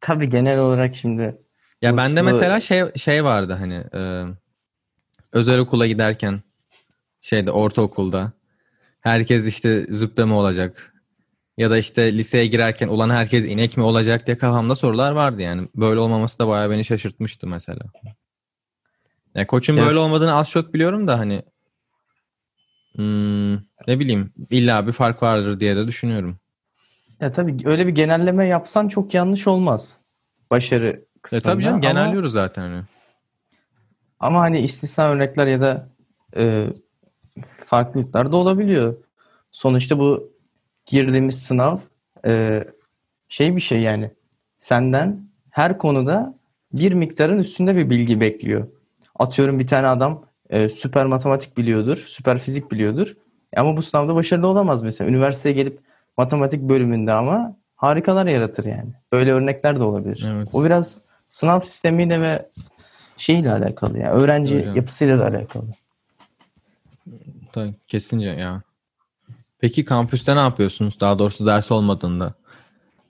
tabii genel olarak şimdi Ya bende Burslu- mesela şey şey vardı hani e, özel okula giderken şeyde ortaokulda herkes işte züppe mi olacak ya da işte liseye girerken ulan herkes inek mi olacak diye kafamda sorular vardı yani. Böyle olmaması da bayağı beni şaşırtmıştı mesela. Ya koçun Ya- böyle olmadığını az çok biliyorum da hani hmm, ne bileyim illa bir fark vardır diye de düşünüyorum. ya tabii öyle bir genelleme yapsan çok yanlış olmaz. Başarı E kısmında. tabii canım ama- genelliyoruz zaten hani. Ama hani istisna örnekler ya da e, farklılıklar da olabiliyor. Sonuçta bu girdiğimiz sınav e, şey bir şey yani senden her konuda bir miktarın üstünde bir bilgi bekliyor. Atıyorum bir tane adam e, süper matematik biliyordur, süper fizik biliyordur. Ama bu sınavda başarılı olamaz mesela. Üniversiteye gelip matematik bölümünde ama harikalar yaratır yani. Böyle örnekler de olabilir. Evet. O biraz sınav sistemiyle ve şeyle alakalı yani öğrenci Öyle. yapısıyla da alakalı. Tabii, kesince ya. Peki kampüste ne yapıyorsunuz? Daha doğrusu ders olmadığında.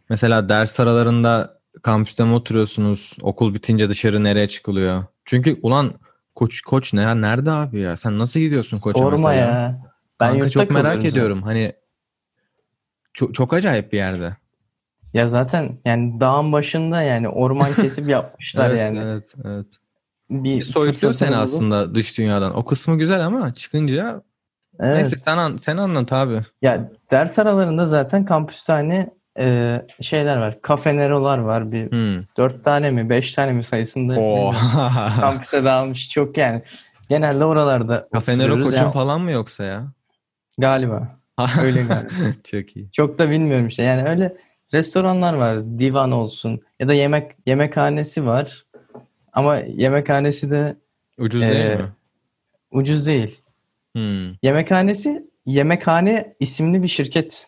Mesela ders aralarında kampüste mi oturuyorsunuz? Okul bitince dışarı nereye çıkılıyor? Çünkü ulan koç koç ne nerede abi ya? Sen nasıl gidiyorsun koça Sorma mesela? ya. Ben Kanka çok merak ediyorum. Hani çok, çok acayip bir yerde. zaten. Ya zaten yani dağın başında yani orman kesip yapmışlar evet, yani. evet, evet. Bir Bir fırsatını seni aslında dış dünyadan. O kısmı güzel ama çıkınca Evet. neyse sen, an, sen anlat abi. Ya ders aralarında zaten kampüste hani e, şeyler var. Kafenerolar var. Bir Hmm. dört tane mi beş tane mi sayısında Oo. kampüse dağılmış çok yani. genelde oralarda Cafe Nero oturuyoruz. koçun Yani falan mı yoksa ya? Galiba. Öyle galiba. Çok iyi. Çok da bilmiyorum işte. Yani öyle restoranlar var. Divan olsun ya da yemek yemekhanesi var. Ama yemekhanesi de Ucuz değil Ee, mi? ucuz değil. Hmm. Yemekhanesi Yemekhane isimli bir şirket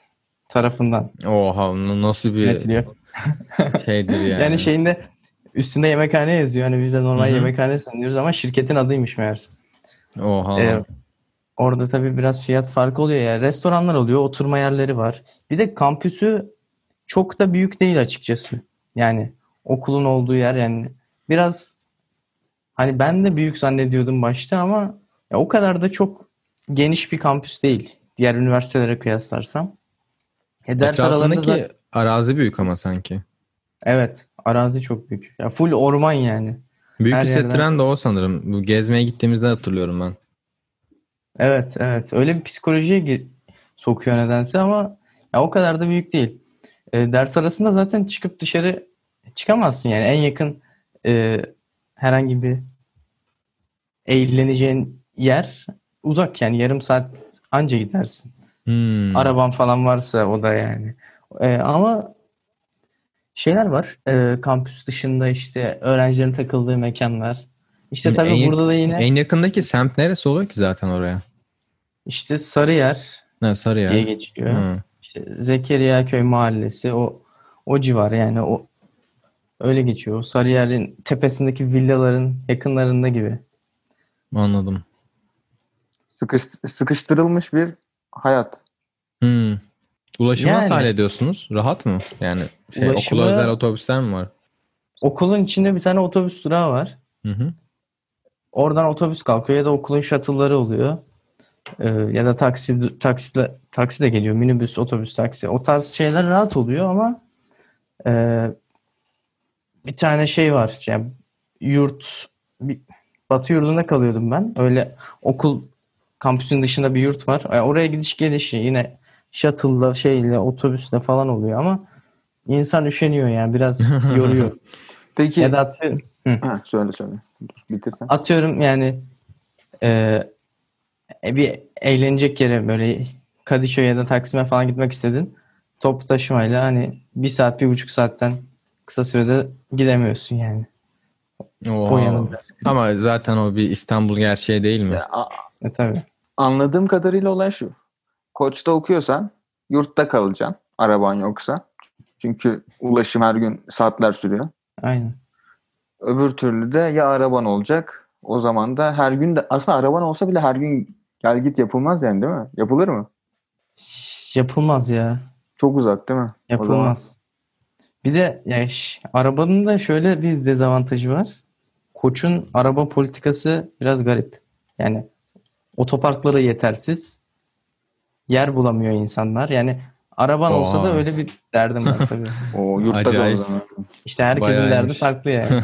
tarafından Oha nasıl bir yönetiliyor. şeydir yani. Yani, şeyinde üstünde yemekhane yazıyor. Hani biz de normal Hı hı. yemekhane sanıyoruz ama şirketin adıymış meğerse. Oha. Ee, orada tabii biraz fiyat farkı oluyor ya. Restoranlar oluyor, oturma yerleri var. Bir de kampüsü çok da büyük değil açıkçası. Yani okulun olduğu yer yani biraz hani ben de büyük zannediyordum başta ama ya o kadar da çok geniş bir kampüs değil. Diğer üniversitelere kıyaslarsam. E ders aralarında Etrafındaki zaten- arazi büyük ama sanki. evet arazi çok büyük. Ya full orman yani. Büyük Her hissettiren yerden- de o sanırım. Bu gezmeye gittiğimizde hatırlıyorum ben. Evet, evet. Öyle bir psikolojiye gir- sokuyor nedense ama ya o kadar da büyük değil. E, ders arasında zaten çıkıp dışarı çıkamazsın yani en yakın e, herhangi bir eğleneceğin yer uzak yani yarım saat anca gidersin. Hmm. Araban falan varsa o da yani. E, ama şeyler var. E, kampüs dışında işte öğrencilerin takıldığı mekanlar. İşte tabii En- burada da yine En yakındaki semt neresi oluyor ki zaten oraya? işte Sarıyer Ne Sarıyer. diye geçiyor. Hı. İşte Zekeriya Köy Mahallesi o o civar yani o öyle geçiyor. Sarıyer'in tepesindeki villaların yakınlarında gibi. Anladım. Sıkış- sıkıştırılmış bir hayat. Hmm. Ulaşımı nasıl Yani. hallediyorsunuz? Rahat mı? Yani şey Ulaşımı- okula özel otobüsler mi var? Okulun içinde bir tane otobüs durağı var. Hı hı. Oradan otobüs kalkıyor ya da okulun shuttle'ları oluyor. Ee, ya da taksi taksi taksi de geliyor. Minibüs, otobüs, taksi. O tarz şeyler rahat oluyor ama e, bir tane şey var. Yani yurt bir, Batı yurdunda kalıyordum ben. Öyle okul kampüsün dışında bir yurt var. Yani oraya gidiş gelişi yine shuttle'la şeyle otobüsle falan oluyor ama insan üşeniyor yani biraz yoruyor. Peki ya da atıyorum, ha, söyle söyle. Dur, bitirsen. atıyorum yani e, bir eğlenecek yere böyle Kadıköy ya da Taksim'e falan gitmek istedin. Toplu taşımayla hani bir saat, bir buçuk saatten kısa sürede gidemiyorsun yani. Oha. O yanı biraz. Ama zaten o bir İstanbul gerçeği değil mi? Ya, E, tabii. anladığım kadarıyla olay şu. Koç'ta okuyorsan yurtta kalacaksın. Araban yoksa. Çünkü ulaşım her gün saatler sürüyor. Aynen. Öbür türlü de ya araban olacak. O zaman da her gün de aslında araban olsa bile her gün gel git yapılmaz yani değil mi? Yapılır mı? Yapılmaz ya. Çok uzak değil mi? Yapılmaz. Bir de yani ş- arabanın da şöyle bir dezavantajı var. Koç'un araba politikası biraz garip. Yani otoparkları yetersiz. Yer bulamıyor insanlar. Yani araban olsa da Oha. öyle bir derdim var tabii. o yurtta da o zaman. İşte herkesin derdi Bayağıymış. farklı yani.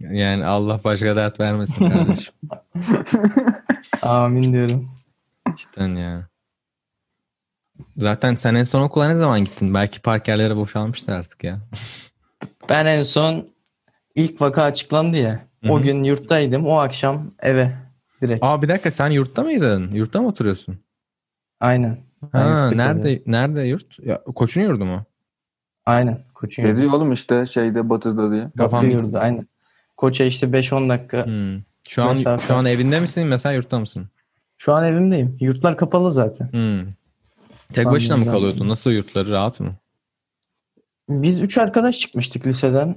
yani Allah başka dert vermesin kardeşim. Amin diyorum. Cidden ya. Zaten sen en son okula ne zaman gittin? Belki park yerleri boşalmıştır artık ya. Ben en son ilk vaka açıklandı ya. Hı O gün yurttaydım. O akşam eve direkt. Aa bir dakika sen yurtta mıydın? Yurtta mı oturuyorsun? Aynen. Ben Ha, nerede kalıyorum. nerede yurt? Ya, koçun yurdu mu? Aynen. Koç'un yurdu. diyor oğlum işte şeyde batıda diye. Batı Kafam- yurdu. Aynen. Koç'a işte 5-10 dakika. Hmm. Şu an Mesafe. şu an evinde misin mesela yurtta mısın? Şu an evimdeyim. Yurtlar kapalı zaten. Hmm. Tek Tam başına mı kalıyordun? Nasıl yurtları rahat mı? Biz üç arkadaş çıkmıştık liseden.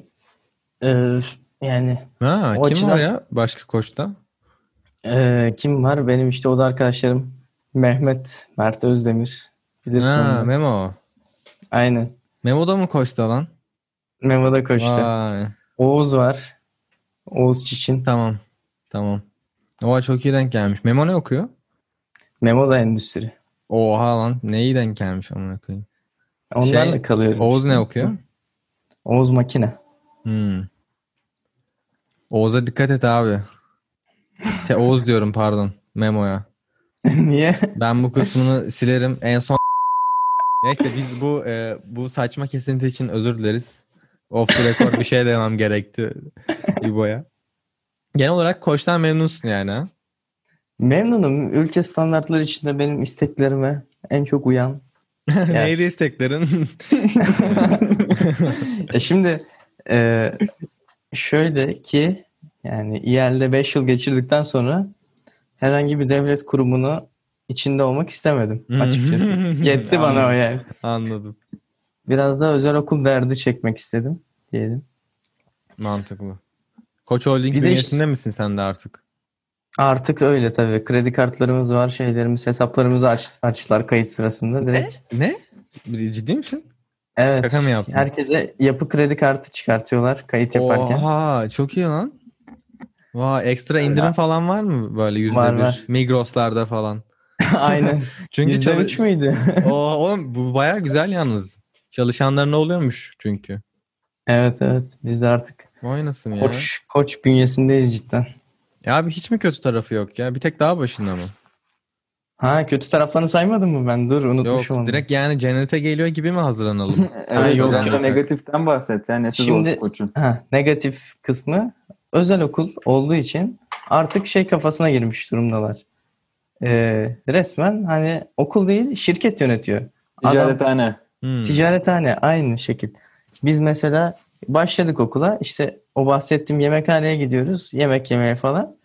Ee, yani Ha, kim açıdan- var ya başka koçta? E, kim var? Benim işte o da arkadaşlarım. Mehmet, Mert Özdemir. Bilirsin Ha, onu. Memo. Aynen. Memo da mı koçta lan? Memo da koştu. Vay. Oğuz var. Oğuz Çiçin. Tamam. Tamam. Oha çok iyi denk gelmiş. Memo ne okuyor? Memo da endüstri. Oha lan ne iyi denk gelmiş amına koyayım. Onlarla Şey, kalıyorum. Oğuz işte. ne okuyor? Oğuz makine. Hmm. Oğuz'a dikkat et abi. Şey, Oğuz diyorum pardon. Memo'ya. Niye? Ben bu kısmını silerim. En son Neyse biz bu e, bu saçma kesinti için özür dileriz. Off the record bir şey demem gerekti İbo'ya. Genel olarak koçtan memnunsun yani ha? Memnunum. Ülke standartları içinde benim isteklerime en çok uyan. Neydi isteklerin? E şimdi e, şöyle ki yani İEL'de 5 yıl geçirdikten sonra herhangi bir devlet kurumunu içinde olmak istemedim açıkçası. Yetti bana o yani. Anladım. Biraz da özel okul derdi çekmek istedim diyelim. Mantıklı. Koç Holding Bir de bünyesinde işte- misin sen de artık? Artık öyle tabii. Kredi kartlarımız var, şeylerimiz, hesaplarımızı aç, açtılar kayıt sırasında direkt. Ne? Ciddi misin? Evet. Şaka mı yaptın? Herkese yapı kredi kartı çıkartıyorlar kayıt yaparken. Oha çok iyi lan. Vay ekstra indirim falan var mı böyle yüzde Var, bir? var. Migros'larda falan. Aynen. Çünkü Yüzde çalış- müydü? Oo, oğlum bu baya güzel yalnız. Çalışanlarına oluyormuş çünkü. evet evet. Biz de artık Vay nasıl ya. koç, koç bünyesindeyiz cidden. Ya abi hiç mi kötü tarafı yok ya? Bir tek daha başında mı? Ha kötü taraflarını saymadın mı ben? Dur Yok unutmuşum onu. direkt yani cennete geliyor gibi mi hazırlanalım? Evet, yok, da yok. negatiften bahset. Yani siz Şimdi- Şimdi... koçun. Ha, negatif kısmı özel okul olduğu için artık şey kafasına girmiş durumdalar. Ee, resmen hani okul değil şirket yönetiyor. Adam- Ticarethane. Hmm. Ticarethane aynı şekil. Biz mesela başladık okula işte o bahsettiğim yemekhaneye gidiyoruz yemek yemeye falan.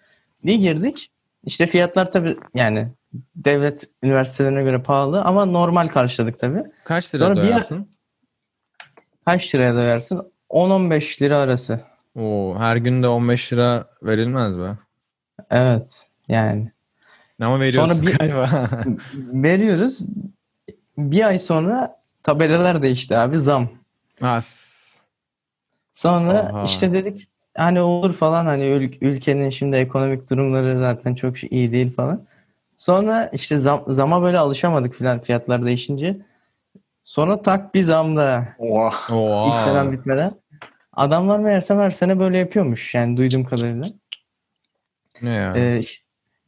Bir girdik işte fiyatlar tabii yani devlet üniversitelerine göre pahalı ama normal karşıladık tabii. Kaç lira Sonra bir- doyarsın? Kaç liraya doyarsın? 10-15 lira arası. Oo, her gün de 15 lira verilmez be. Evet yani. Ama veriyorsun Sonra bir- galiba. Veriyoruz. Bir ay sonra tabelalar değişti abi zam. As. Sonra Aha. işte dedik hani olur falan hani ül- ülkenin şimdi ekonomik durumları zaten çok iyi değil falan. Sonra işte zam, zama böyle alışamadık filan fiyatlar değişince. Sonra tak bir zam da Oha. Oo. ilk sene bitmeden. Adamlar meğersem her sene böyle yapıyormuş yani duyduğum kadarıyla. Ne ya? Ee,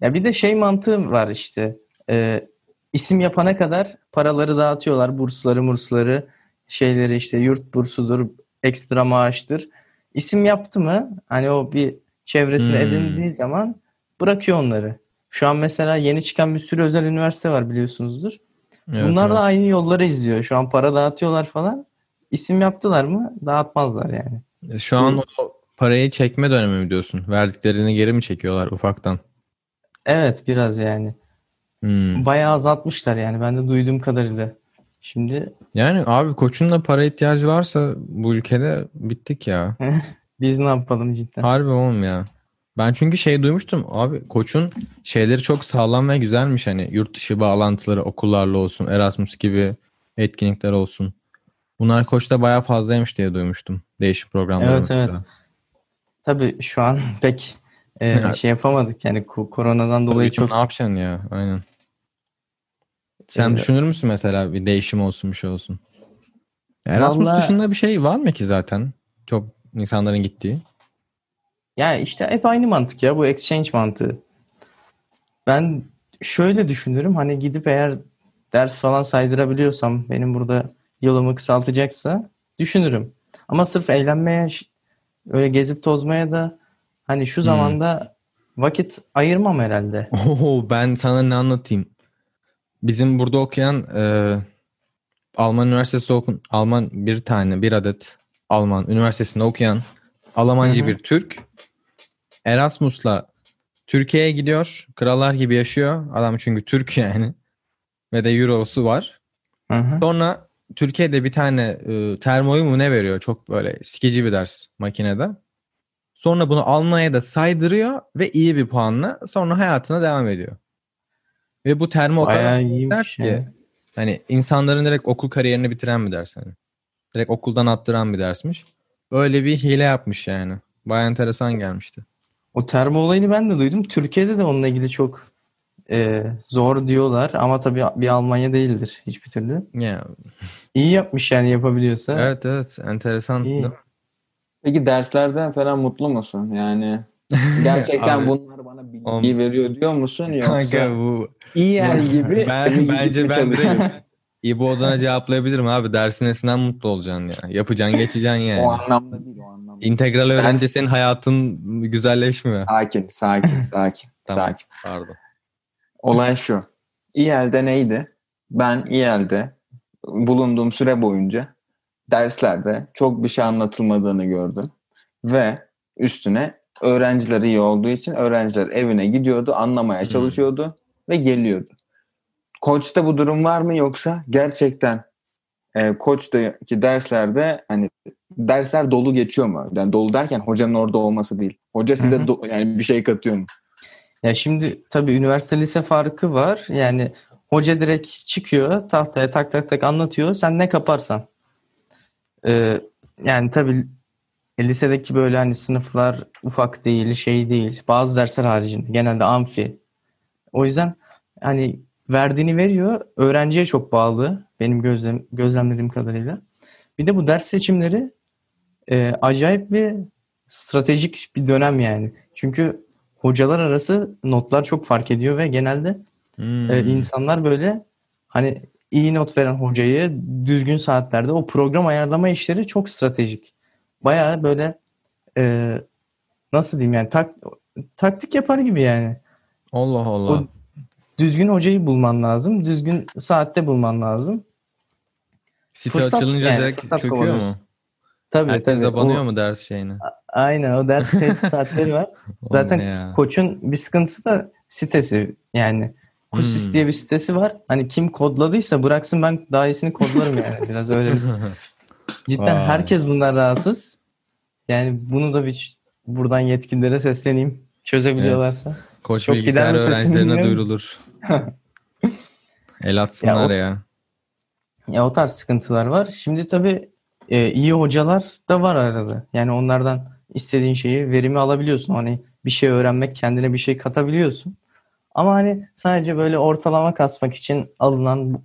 ya bir de şey mantığı var işte. Ee, isim yapana kadar paraları dağıtıyorlar. Bursları, mursları, şeyleri işte yurt bursudur, ekstra maaştır. İsim yaptı mı hani o bir çevresini Hmm. edindiği zaman bırakıyor onları. Şu an mesela yeni çıkan bir sürü özel üniversite var biliyorsunuzdur. Evet, Bunlar evet. da aynı yolları izliyor. Şu an para dağıtıyorlar falan. İsim yaptılar mı dağıtmazlar yani. Şu an o parayı çekme dönemi mi diyorsun? Verdiklerini geri mi çekiyorlar ufaktan? Evet biraz yani. Hmm. Bayağı azaltmışlar yani ben de duyduğum kadarıyla. Şimdi Yani abi koçun da para ihtiyacı varsa bu ülkede bittik ya. biz ne yapalım cidden? Harbi oğlum ya. Ben çünkü şey duymuştum abi koçun şeyleri çok sağlam ve güzelmiş hani yurt dışı bağlantıları okullarla olsun Erasmus gibi etkinlikler olsun. Bunlar koçta bayağı fazlaymış diye duymuştum. Değişik programlar Evet, mesela. evet. Tabii şu an pek e, şey yapamadık yani ko- koronadan dolayı çok Ne yapacaksın ya? Aynen. Sen Evet. düşünür müsün mesela bir değişim olsun bir şey olsun? Erasmus Vallahi- dışında bir şey var mı ki zaten? Çok insanların gittiği. ya işte hep aynı mantık ya bu exchange mantığı. Ben şöyle düşünürüm hani gidip eğer ders falan saydırabiliyorsam benim burada yılımı kısaltacaksa düşünürüm. Ama sırf eğlenmeye öyle gezip tozmaya da hani şu Hmm. zamanda vakit ayırmam herhalde. Oo, ben sana ne anlatayım? Bizim burada okuyan e, Alman üniversitesi okun Alman bir tane bir adet Alman üniversitesinde okuyan Almancı Hı hı. bir Türk Erasmus'la Türkiye'ye gidiyor. Krallar gibi yaşıyor. Adam çünkü Türk yani. Ve de Euro'su var. Hı hı. Sonra Türkiye'de bir tane e, termoyu mu ne veriyor? Çok böyle sikici bir ders makinede. Sonra bunu Almanya'da saydırıyor ve iyi bir puanla sonra hayatına devam ediyor. Ve bu termo o kadar ders ki yani. hani insanların direkt okul kariyerini bitiren bir ders hani. Direkt okuldan attıran bir dersmiş. Böyle bir hile yapmış yani. Baya enteresan gelmişti. O termo olayını ben de duydum. Türkiye'de de onunla ilgili çok e, zor diyorlar ama tabii bir Almanya değildir hiçbir türlü. Ya, İyi yapmış yani yapabiliyorsa. evet evet enteresan İyi. Peki derslerden falan mutlu musun? Yani gerçekten Abi, bunlar bana bilgi Oğlum. veriyor diyor musun yoksa Kanka bu iyi yer gibi ben, bence ben direkt İbo'dan cevaplayabilirim abi. Dersin esinden mutlu olacaksın ya. Yapacaksın geçeceksin yani. O anlamda değil o anlamda. İntegral öğrenince Ders- senin hayatın güzelleşmiyor. Sakin, sakin, sakin, Tamam. sakin. Pardon. Olay şu. İYEL'de neydi? Ben İYEL'de bulunduğum süre boyunca derslerde çok bir şey anlatılmadığını gördüm. Ve üstüne öğrenciler iyi olduğu için öğrenciler evine gidiyordu, anlamaya Hmm. çalışıyordu ve geliyordu. Koç'ta bu durum var mı yoksa gerçekten e, Koç'taki derslerde hani dersler dolu geçiyor mu? Yani dolu derken hocanın orada olması değil. Hoca size do- yani bir şey katıyor mu? Ya şimdi tabii üniversite lise farkı var. Yani hoca direkt çıkıyor tahtaya tak tak tak anlatıyor. Sen ne kaparsan. Ee, yani tabii lisedeki böyle hani sınıflar ufak değil, şey değil. Bazı dersler haricinde. Genelde amfi. O yüzden hani verdiğini veriyor. Öğrenciye çok bağlı. Benim gözlem, gözlemlediğim kadarıyla. Bir de bu ders seçimleri e, acayip bir stratejik bir dönem yani. Çünkü hocalar arası notlar çok fark ediyor ve genelde Hmm. e, insanlar böyle hani iyi not veren hocayı düzgün saatlerde o program ayarlama işleri çok stratejik. Bayağı böyle e, nasıl diyeyim yani tak, taktik yapar gibi yani. Allah Allah. O düzgün hocayı bulman lazım. Düzgün saatte bulman lazım. Site fırsat açılınca yani, direkt çöküyor mu? Tabii Herkes tabii. abanıyor O- mu ders şeyine? Aynen o ders saatleri var. Zaten? Koç'un bir sıkıntısı da sitesi. Yani Kusis Hmm. diye bir sitesi var. Hani kim kodladıysa bıraksın ben daha iyisini kodlarım yani. Biraz öyle. Cidden Vay. herkes bundan rahatsız. Yani bunu da bir buradan yetkililere sesleneyim. Çözebiliyorlarsa. Koç Çok bilgisayar öğrencilerine duyurulur. El atsınlar Ya ya. Ya o tarz sıkıntılar var. Şimdi tabii e, iyi hocalar da var arada. Yani onlardan istediğin şeyi, verimi alabiliyorsun. Hani bir şey öğrenmek, kendine bir şey katabiliyorsun. Ama hani sadece böyle ortalama kasmak için alınan bo-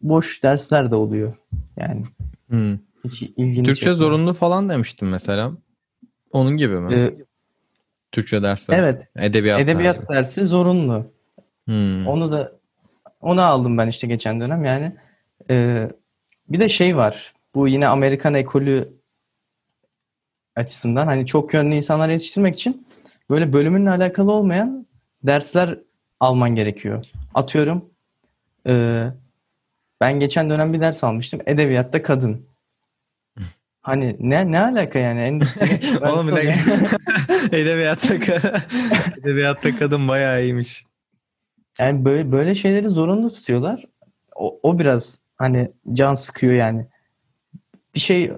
boş dersler de oluyor. Yani Hmm. hiç ilgini Türkçe çekmiyor. zorunlu falan demiştim mesela. Onun gibi mi? Ee, Türkçe dersler. evet. Edebiyat, Edebiyat tarzı. dersi zorunlu. Hmm. Onu da onu aldım ben işte geçen dönem yani. Ee, bir de şey var. Bu yine Amerikan ekolü açısından hani çok yönlü insanlar yetiştirmek için böyle bölümünle alakalı olmayan dersler alman gerekiyor. Atıyorum e, ben geçen dönem bir ders almıştım. Edebiyatta kadın. Hani ne ne alaka yani endüstri Oğlum bir dakika. Edebiyatta, Edebiyatta kadın bayağı iyiymiş. Yani böyle böyle şeyleri zorunlu tutuyorlar. O, o biraz hani can sıkıyor yani. Bir şey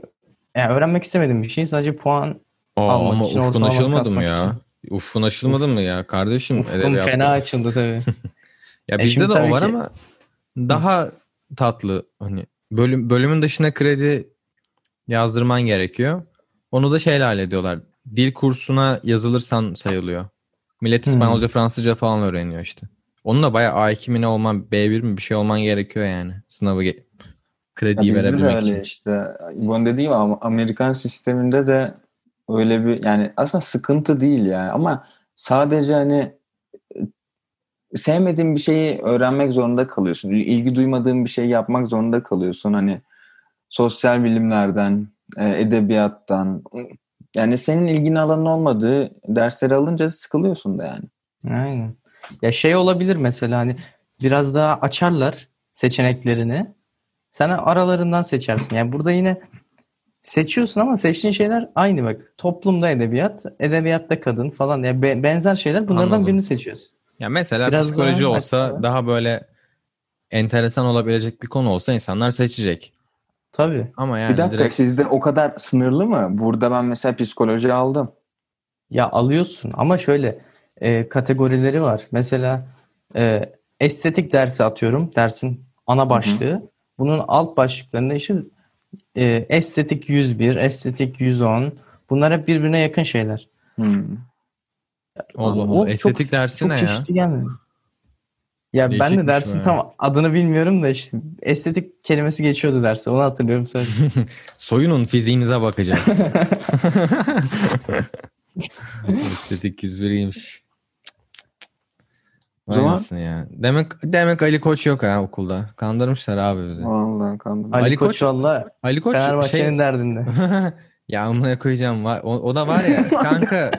yani öğrenmek istemedim bir şey sadece puan Aa, Almak ama için, ufkun açılmadı mı ya? Ufkun açılmadı mı ya kardeşim edebiyatta? fena açıldı tabii. Ya E bizde de o var ki- ama daha tatlı hani bölüm bölümün dışına kredi yazdırman gerekiyor. Onu da şeyle hallediyorlar. Dil kursuna yazılırsan sayılıyor. Millet Hmm. İspanyolca, Fransızca falan öğreniyor işte. Onun da bayağı A2 mi ne olman, B1 mi bir şey olman gerekiyor yani. Sınavı ge- Ya krediyi bizde de verebilmek öyle için. işte. İbon dediği gibi ama Amerikan sisteminde de öyle bir yani aslında sıkıntı değil yani ama sadece hani e, sevmediğin bir şeyi öğrenmek zorunda kalıyorsun. İlgi duymadığın bir şeyi yapmak zorunda kalıyorsun. Hani sosyal bilimlerden, e, edebiyattan yani senin ilgin alanın olmadığı dersleri alınca sıkılıyorsun da yani. Aynen. Ya şey olabilir mesela hani biraz daha açarlar seçeneklerini. Sen aralarından seçersin. Yani burada yine seçiyorsun ama seçtiğin şeyler aynı bak. Toplumda edebiyat, edebiyatta kadın falan. Yani be- benzer şeyler bunlardan Anladım. birini seçiyorsun. Ya mesela Biraz psikoloji daha olsa açsana. daha böyle enteresan olabilecek bir konu olsa insanlar seçecek. Tabii. Ama yani bir dakika direkt sizde o kadar sınırlı mı? Burada ben mesela psikoloji aldım. Ya alıyorsun ama şöyle e, kategorileri var. Mesela e, estetik dersi atıyorum. Dersin ana başlığı. Bunun alt başlıklarında işte e, estetik 101, estetik 110. Bunlar hep birbirine yakın şeyler. Hmm. Allah Allah. çok- Estetik dersi Çok ne ya? gelmiyor. Ya ben de dersin be. tam adını bilmiyorum da işte estetik kelimesi geçiyordu derse. Onu hatırlıyorum sadece. Soyunun fiziğinize bakacağız. Estetik 101'iymiş. O zaman- ya. Demek demek Ali Koç yok ha okulda. Kandırmışlar abi bizi. Vallahi kandım. Ali, Ali Koç, Koç- valla Ali Koç Fenerbahçe'nin şey derdinde. ya amına koyacağım. var- O, o da var ya kanka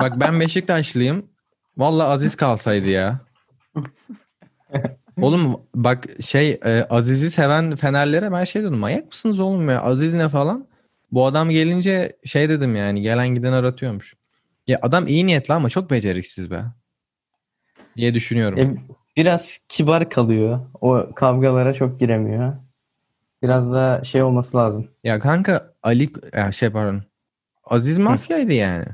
bak ben Beşiktaşlıyım. Valla Aziz kalsaydı ya. Oğlum bak şey e, Aziz'i seven Fenerlere ben şey dedim manyak mısınız oğlum ya Aziz ne falan. Bu adam gelince şey dedim yani gelen giden aratıyormuş. Ya adam iyi niyetli ama çok beceriksiz be. Diye düşünüyorum. E, biraz kibar kalıyor. O kavgalara çok giremiyor. Biraz da şey olması lazım. Ya kanka Ali ya şey pardon. Aziz mafyaydı yani.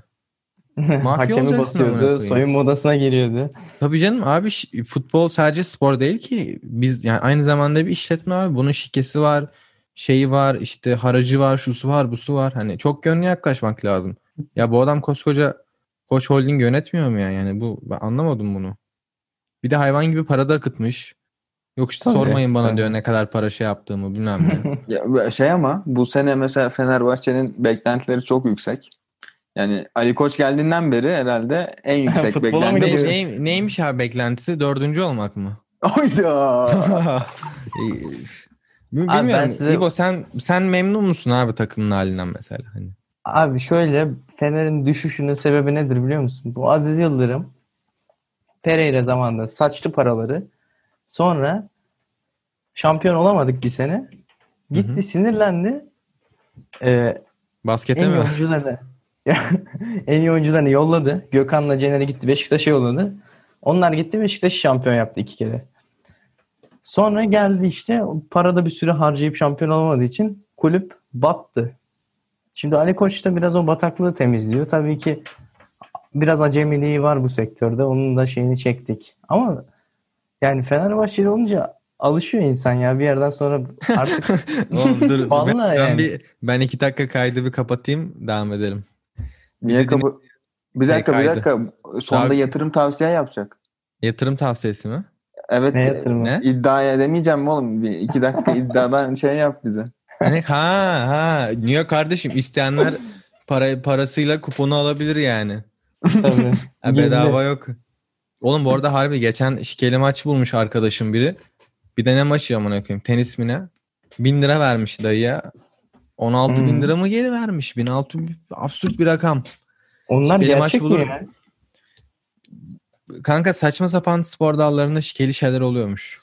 Hakemi olacaksın amına basıyordu. Soyunma odasına geliyordu. Tabii canım abi futbol sadece spor değil ki. Biz yani aynı zamanda bir işletme abi. Bunun şikesi var, şeyi var, işte haracı var, şusu var, busu var. Hani çok yönlü yaklaşmak lazım. Ya bu adam koskoca Koç Holding yönetmiyor mu ya? Yani bu ben anlamadım bunu. Bir de hayvan gibi para da akıtmış. Yok işte Tabii, sormayın bana tabii. diyor ne kadar para şey yaptığımı bilmem ne. Ya şey ama bu sene mesela Fenerbahçe'nin beklentileri çok yüksek. Yani Ali Koç geldiğinden beri herhalde en yüksek beklenti ne, neymiş abi beklentisi? Dördüncü olmak mı? Oyda. Bilmiyorum. ben size- İbo sen sen memnun musun abi takımın halinden mesela? Hani. Abi şöyle Fener'in düşüşünün sebebi nedir biliyor musun? Bu Aziz Yıldırım Pereira zamanında saçtı paraları. Sonra şampiyon olamadık bir sene. Gitti Hı hı. sinirlendi. Ee, Baskete en mi? oyuncularını en iyi oyuncularını yolladı. Gökhan'la Cener'i gitti Beşiktaş'a yolladı. Onlar gitti Beşiktaş'ı şampiyon yaptı iki kere. Sonra geldi işte parada bir süre harcayıp şampiyon olamadığı için kulüp battı. Şimdi Ali Koç da biraz o bataklığı temizliyor. Tabii ki biraz acemiliği var bu sektörde. Onun da şeyini çektik. Ama yani Fenerbahçeli olunca alışıyor insan ya bir yerden sonra artık Oğlum dur. Ben, ben yani. bir ben iki dakika kaydı bir kapatayım devam edelim. Niye Bizi kapı... Bir dakika bir kaydı. dakika. Sonda Abi- yatırım tavsiye yapacak. Yatırım tavsiyesi mi? Evet. ne yatırımı? Ne? İddia edemeyeceğim mi oğlum? Bir iki dakika iddiadan şey yap bize. Hani ha ha niye kardeşim isteyenler para parasıyla kuponu alabilir yani. Tabii. Bedava yok. Oğlum bu arada harbi geçen şikeli maç bulmuş arkadaşım biri. Bir de ne maçı amına koyayım? Tenis mi ne? Bin lira vermiş dayıya. 16 bin Hmm. lira mı geri vermiş? 1600 absürt bir rakam. Onlar Şikeli maç gerçek mi bulurum. ya? Kanka saçma sapan spor dallarında şikeli şeyler oluyormuş.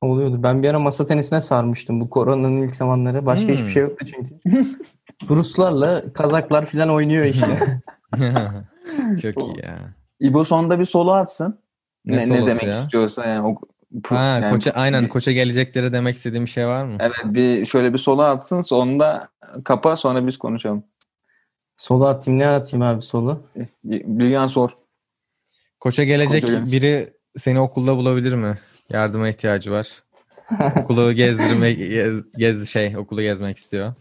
Oluyordu. Ben bir ara masa tenisine sarmıştım bu koronanın ilk zamanları. Başka Hmm. hiçbir şey yoktu çünkü. Ruslarla Kazaklar falan oynuyor işte. Çok iyi ya. İbo sonda bir solo atsın. Ne Ne, ne, demek ya? istiyorsa yani. O, pu- Ha, yani koça, aynen bir- koça gelecekleri demek istediğim bir şey var mı? Evet bir şöyle bir solo atsın sonunda kapa sonra biz konuşalım. Solu atayım ne atayım abi solu? Bilgen sor. Koça gelecek Koça biri seni okulda bulabilir mi? Yardıma ihtiyacı var. Okulu gezdirmek gez, gez şey okulu gezmek istiyor.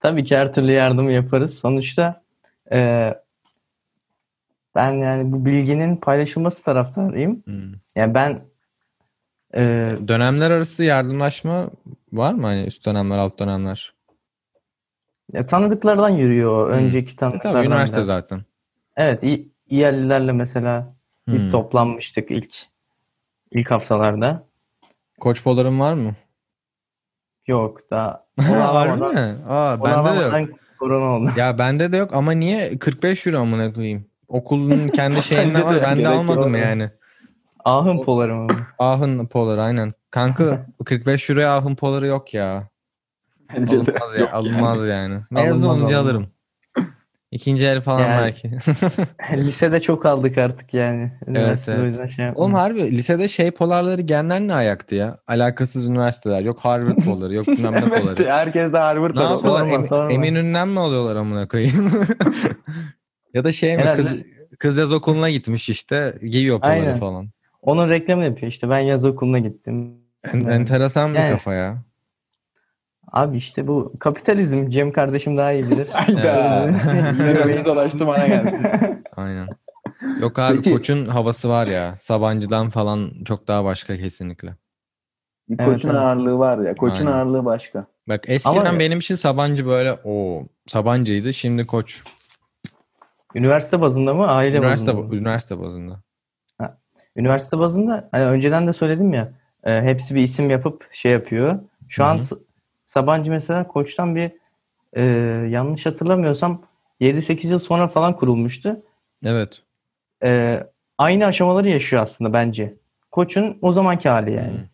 Tabii ki her türlü yardımı yaparız. Sonuçta e, ben yani bu bilginin paylaşılması taraftarıyım. Hmm. Yani ben e, Dönemler arası yardımlaşma var mı hani üst dönemler alt dönemler? ya tanıdıklardan yürüyor. Hmm. Önceki E tanıdıklardan. tabii üniversite biraz. zaten. Evet, İ- İYEL'lilerle mesela Hmm. bir toplanmıştık ilk ilk haftalarda. Koç poların var mı? Yok da onu Harbi alamadan, mi? Aa bende de yok. korona oldu. Ya bende de yok ama niye 45 euro amına koyayım? Okulun kendi şeyinde Bence de var. Ben de almadım yok. yani. Ahım poları mı? Ahın polar aynen. Kanka 45 euroya ahın poları yok ya. Bence de Alınmaz ya. yok Alınmaz yani. Mezun Alınmaz, olunca alınmaz. alırım. İkinci el falan Yani- belki. Lisede çok aldık artık yani. Üniversitede evet. o yüzden şey yapmadım. Oğlum harbi lisede şey polarları genler ne ayaktı ya? Alakasız üniversiteler. Yok Harvard poları, yok bilmem ne Evet poları. herkes de Harvard Ne adamı. yapıyorlar? Sorma, Em-. Eminönü'nden mi alıyorlar amına koyayım? Ya da şey mi? Herhalde. Kız, kız yaz okuluna gitmiş işte. Giyiyor Aynen. falan. Onun reklamı yapıyor işte. Ben yaz okuluna gittim. En- enteresan bir Yani- kafa ya. Abi işte bu kapitalizm. Cem kardeşim daha iyi bilir. Döndü dolaştı bana geldi. Aynen. Yok abi Peki- koçun havası var ya. Sabancı'dan falan çok daha başka kesinlikle. Bir Koçun evet. ağırlığı var ya. Koçun Aynen. ağırlığı başka. Bak eskiden Ama- benim için Sabancı böyle o Sabancı'ydı şimdi koç. Üniversite bazında mı? Aile Üniversite, bazında mı? üniversite bazında. Üniversite bazında hani önceden de söyledim ya e, hepsi bir isim yapıp şey yapıyor. Şu Hı an hı. Sabancı mesela Koç'tan bir e, yanlış hatırlamıyorsam 7-8 yıl sonra falan kurulmuştu. Evet. E, aynı aşamaları yaşıyor aslında bence. koçun o zamanki hali yani.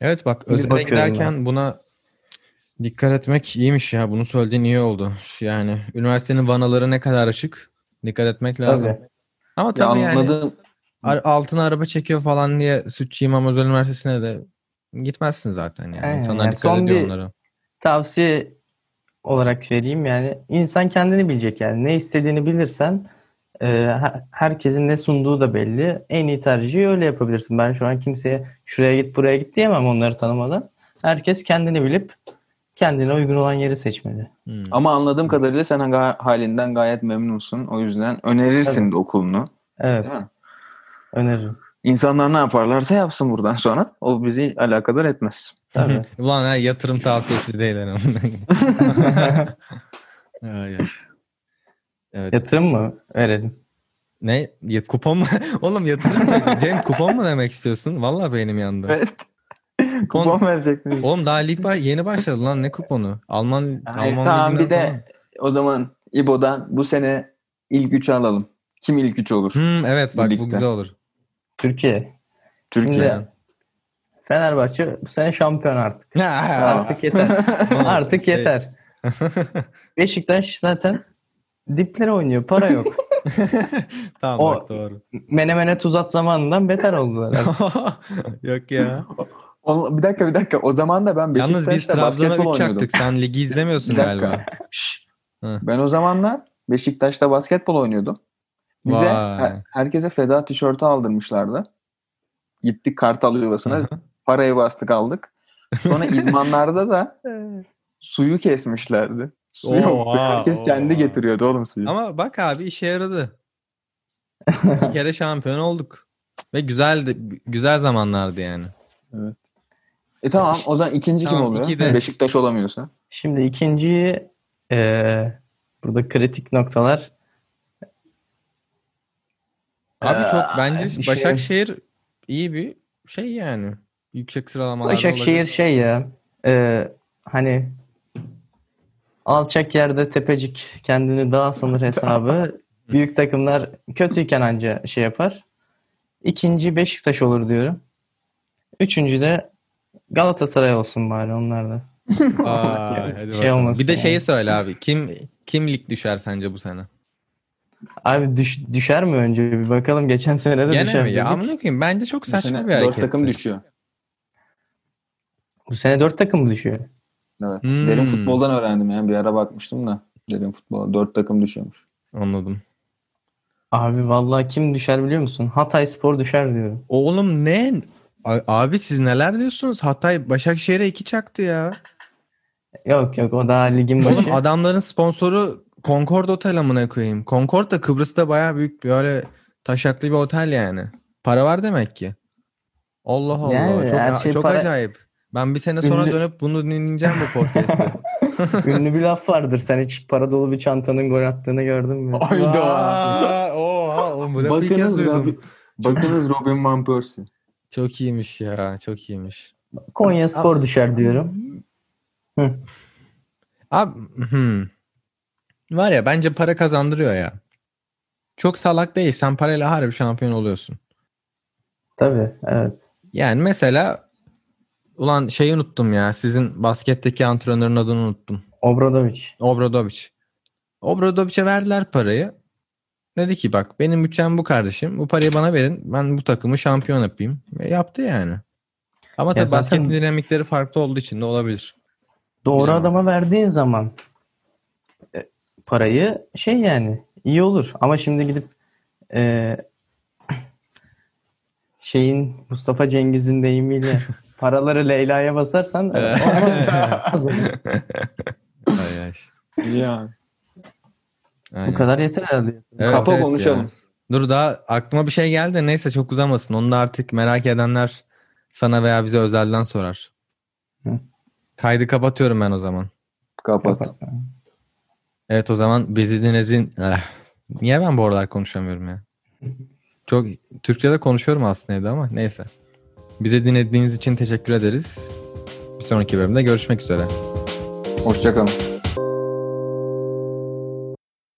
Evet bak Şimdi özele giderken buna dikkat etmek iyiymiş ya. Bunu söylediğin iyi oldu. Yani üniversitenin vanaları ne kadar açık. Dikkat etmek lazım. Tabii. Ama Ya tabii yani anladım. ar- altına araba çekiyor falan diye Sütçü İmam Özel Üniversitesi'ne de gitmezsin zaten yani. Aynen, İnsanlar yani dikkat ediyor onlara. Tavsiye olarak vereyim yani insan kendini bilecek yani ne istediğini bilirsen e, her- herkesin ne sunduğu da belli. En iyi tercihi öyle yapabilirsin. Ben şu an kimseye şuraya git buraya git diyemem onları tanımadan. Herkes kendini bilip kendine uygun olan yeri seçmeli. Hmm. Ama anladığım kadarıyla sen ga- halinden gayet memnunsun. O yüzden önerirsin Tabii. de okulunu. Evet. Öneririm. İnsanlar ne yaparlarsa yapsın buradan sonra. O bizi alakadar etmez. Tabii. Ulan ha, yatırım tavsiyesi değil ay. Evet. Yatırım mı verelim? Ne? Ya, kupon mu? Oğlum yatırım mı? Cem kupon mu demek istiyorsun? Vallahi beynim yandı. Evet. Kupon- Kupon verecek miyiz? Oğlum daha lig ba- yeni başladı lan ne kuponu? Alman Hayır, Alman tamam bir de o zaman İbo'dan bu sene ilk üçü alalım. Kim ilk üç olur? falan. Hmm, evet bak bu Birlikte. güzel olur. Türkiye. Türkiye. Şimdi Fenerbahçe bu sene şampiyon artık. Artık yeter. Artık şey- yeter. Beşiktaş zaten diplere oynuyor. Para yok. tamam O- bak doğru. Menemene tuz at zamanından beter oldular. Yok ya. O- bir dakika bir dakika. O zaman da ben Yalnız biz Beşiktaş'ta Trabzon'a basketbol 3 oynuyordum. çaktık. Sen ligi izlemiyorsun Bir dakika. galiba. Ben o zamanlar Beşiktaş'ta basketbol oynuyordum. Bize her- herkese feda tişörtü aldırmışlardı. Gittik Kartal Yuvası'na. Parayı bastık aldık. Sonra idmanlarda da suyu kesmişlerdi. Su yoktu. Oha, Herkes kendi oha. getiriyordu oğlum suyu. Ama bak abi işe yaradı. Bir kere şampiyon olduk. Ve güzeldi. Güzel zamanlardı yani. E tamam o zaman ikinci Tamam, kim oluyor? iki de- Beşiktaş olamıyorsa. Şimdi ikinciyi eee, burada kritik noktalar. Abi Ee, çok bence şey- Başakşehir iyi bir şey yani. Yüksek sıralamalarda Başakşehir şey ya eee, hani alçak yerde tepecik kendini daha sanır hesabı. Büyük takımlar kötüyken anca şey yapar. İkinci Beşiktaş olur diyorum. Üçüncü de Galatasaray olsun bari onlar da. Hadi Şey bakalım. olmasın bir de şeyi yani. söyle abi. Kim kim lig düşer sence bu sene? Abi düş, düşer mi önce bir bakalım. Geçen sene de Gene düşer. mi? Ya amına koyayım bence çok Bu saçma sene bir hareket. dört takım düşüyor. Bu sene dört takım mı düşüyor? Evet. Hmm. Derin futboldan öğrendim yani. Bir ara bakmıştım da. Derin futbola. Dört takım düşüyormuş. Anladım. Abi vallahi kim düşer biliyor musun? Hatay Spor düşer diyorum. Oğlum ne? Abi siz neler diyorsunuz? Hatay Başakşehir'e iki çaktı ya. Yok yok o daha ligin başı. Oğlum adamların sponsoru Concord Otel amına koyayım. Concord da Kıbrıs'ta bayağı büyük böyle taşaklı bir otel yani. Para var demek ki. Allah Allah. Yani çok şey çok para- acayip. Ben bir sene sonra Ünlü- dönüp bunu dinleyeceğim bu podcast'te. Ünlü bir laf vardır. Sen hiç para dolu bir çantanın gol attığını gördün mü? Hayda. Vay, Oha, oğlum bu lafı ilk kez Bakınız, duydum. Robin, bakınız Robin Van Persie. Çok iyiymiş ya. Çok iyiymiş. Konya Spor düşer diyorum. Hı. Abi hmm. var ya bence para kazandırıyor ya. Çok salak değil. Sen parayla harbi şampiyon oluyorsun. Tabii evet. Yani mesela ulan şeyi unuttum ya. Sizin basketteki antrenörün adını unuttum. Obradovic. Obradovic. Obradovic'e verdiler parayı. Dedi ki bak benim bütçem bu kardeşim. Bu parayı bana verin. Ben bu takımı şampiyon yapayım. Ve yaptı yani. Ama tabii zaten- basket dinamikleri farklı olduğu için de olabilir. Doğru Bilemem. adama verdiğin zaman e, parayı şey yani iyi olur. Ama şimdi gidip e, şeyin Mustafa Cengiz'in deyimiyle paraları Leyla'ya basarsan e, olmaz. Ay, ay. Ya. Bu Aynen. kadar yeter herhalde. Evet, Kapa evet konuşalım. ya. Dur daha aklıma bir şey geldi. Neyse çok uzamasın. Onu da artık merak edenler sana veya bize özelden sorar. Hı. Kaydı kapatıyorum ben o zaman. Kapat. Evet o zaman bizi dinlediğin... Eh, Niye ben bu aralar konuşamıyorum ya? Çok Türkçe'de konuşuyorum aslında evde ama neyse. Bizi dinlediğiniz için teşekkür ederiz. Bir sonraki bölümde görüşmek üzere. Hoşçakalın.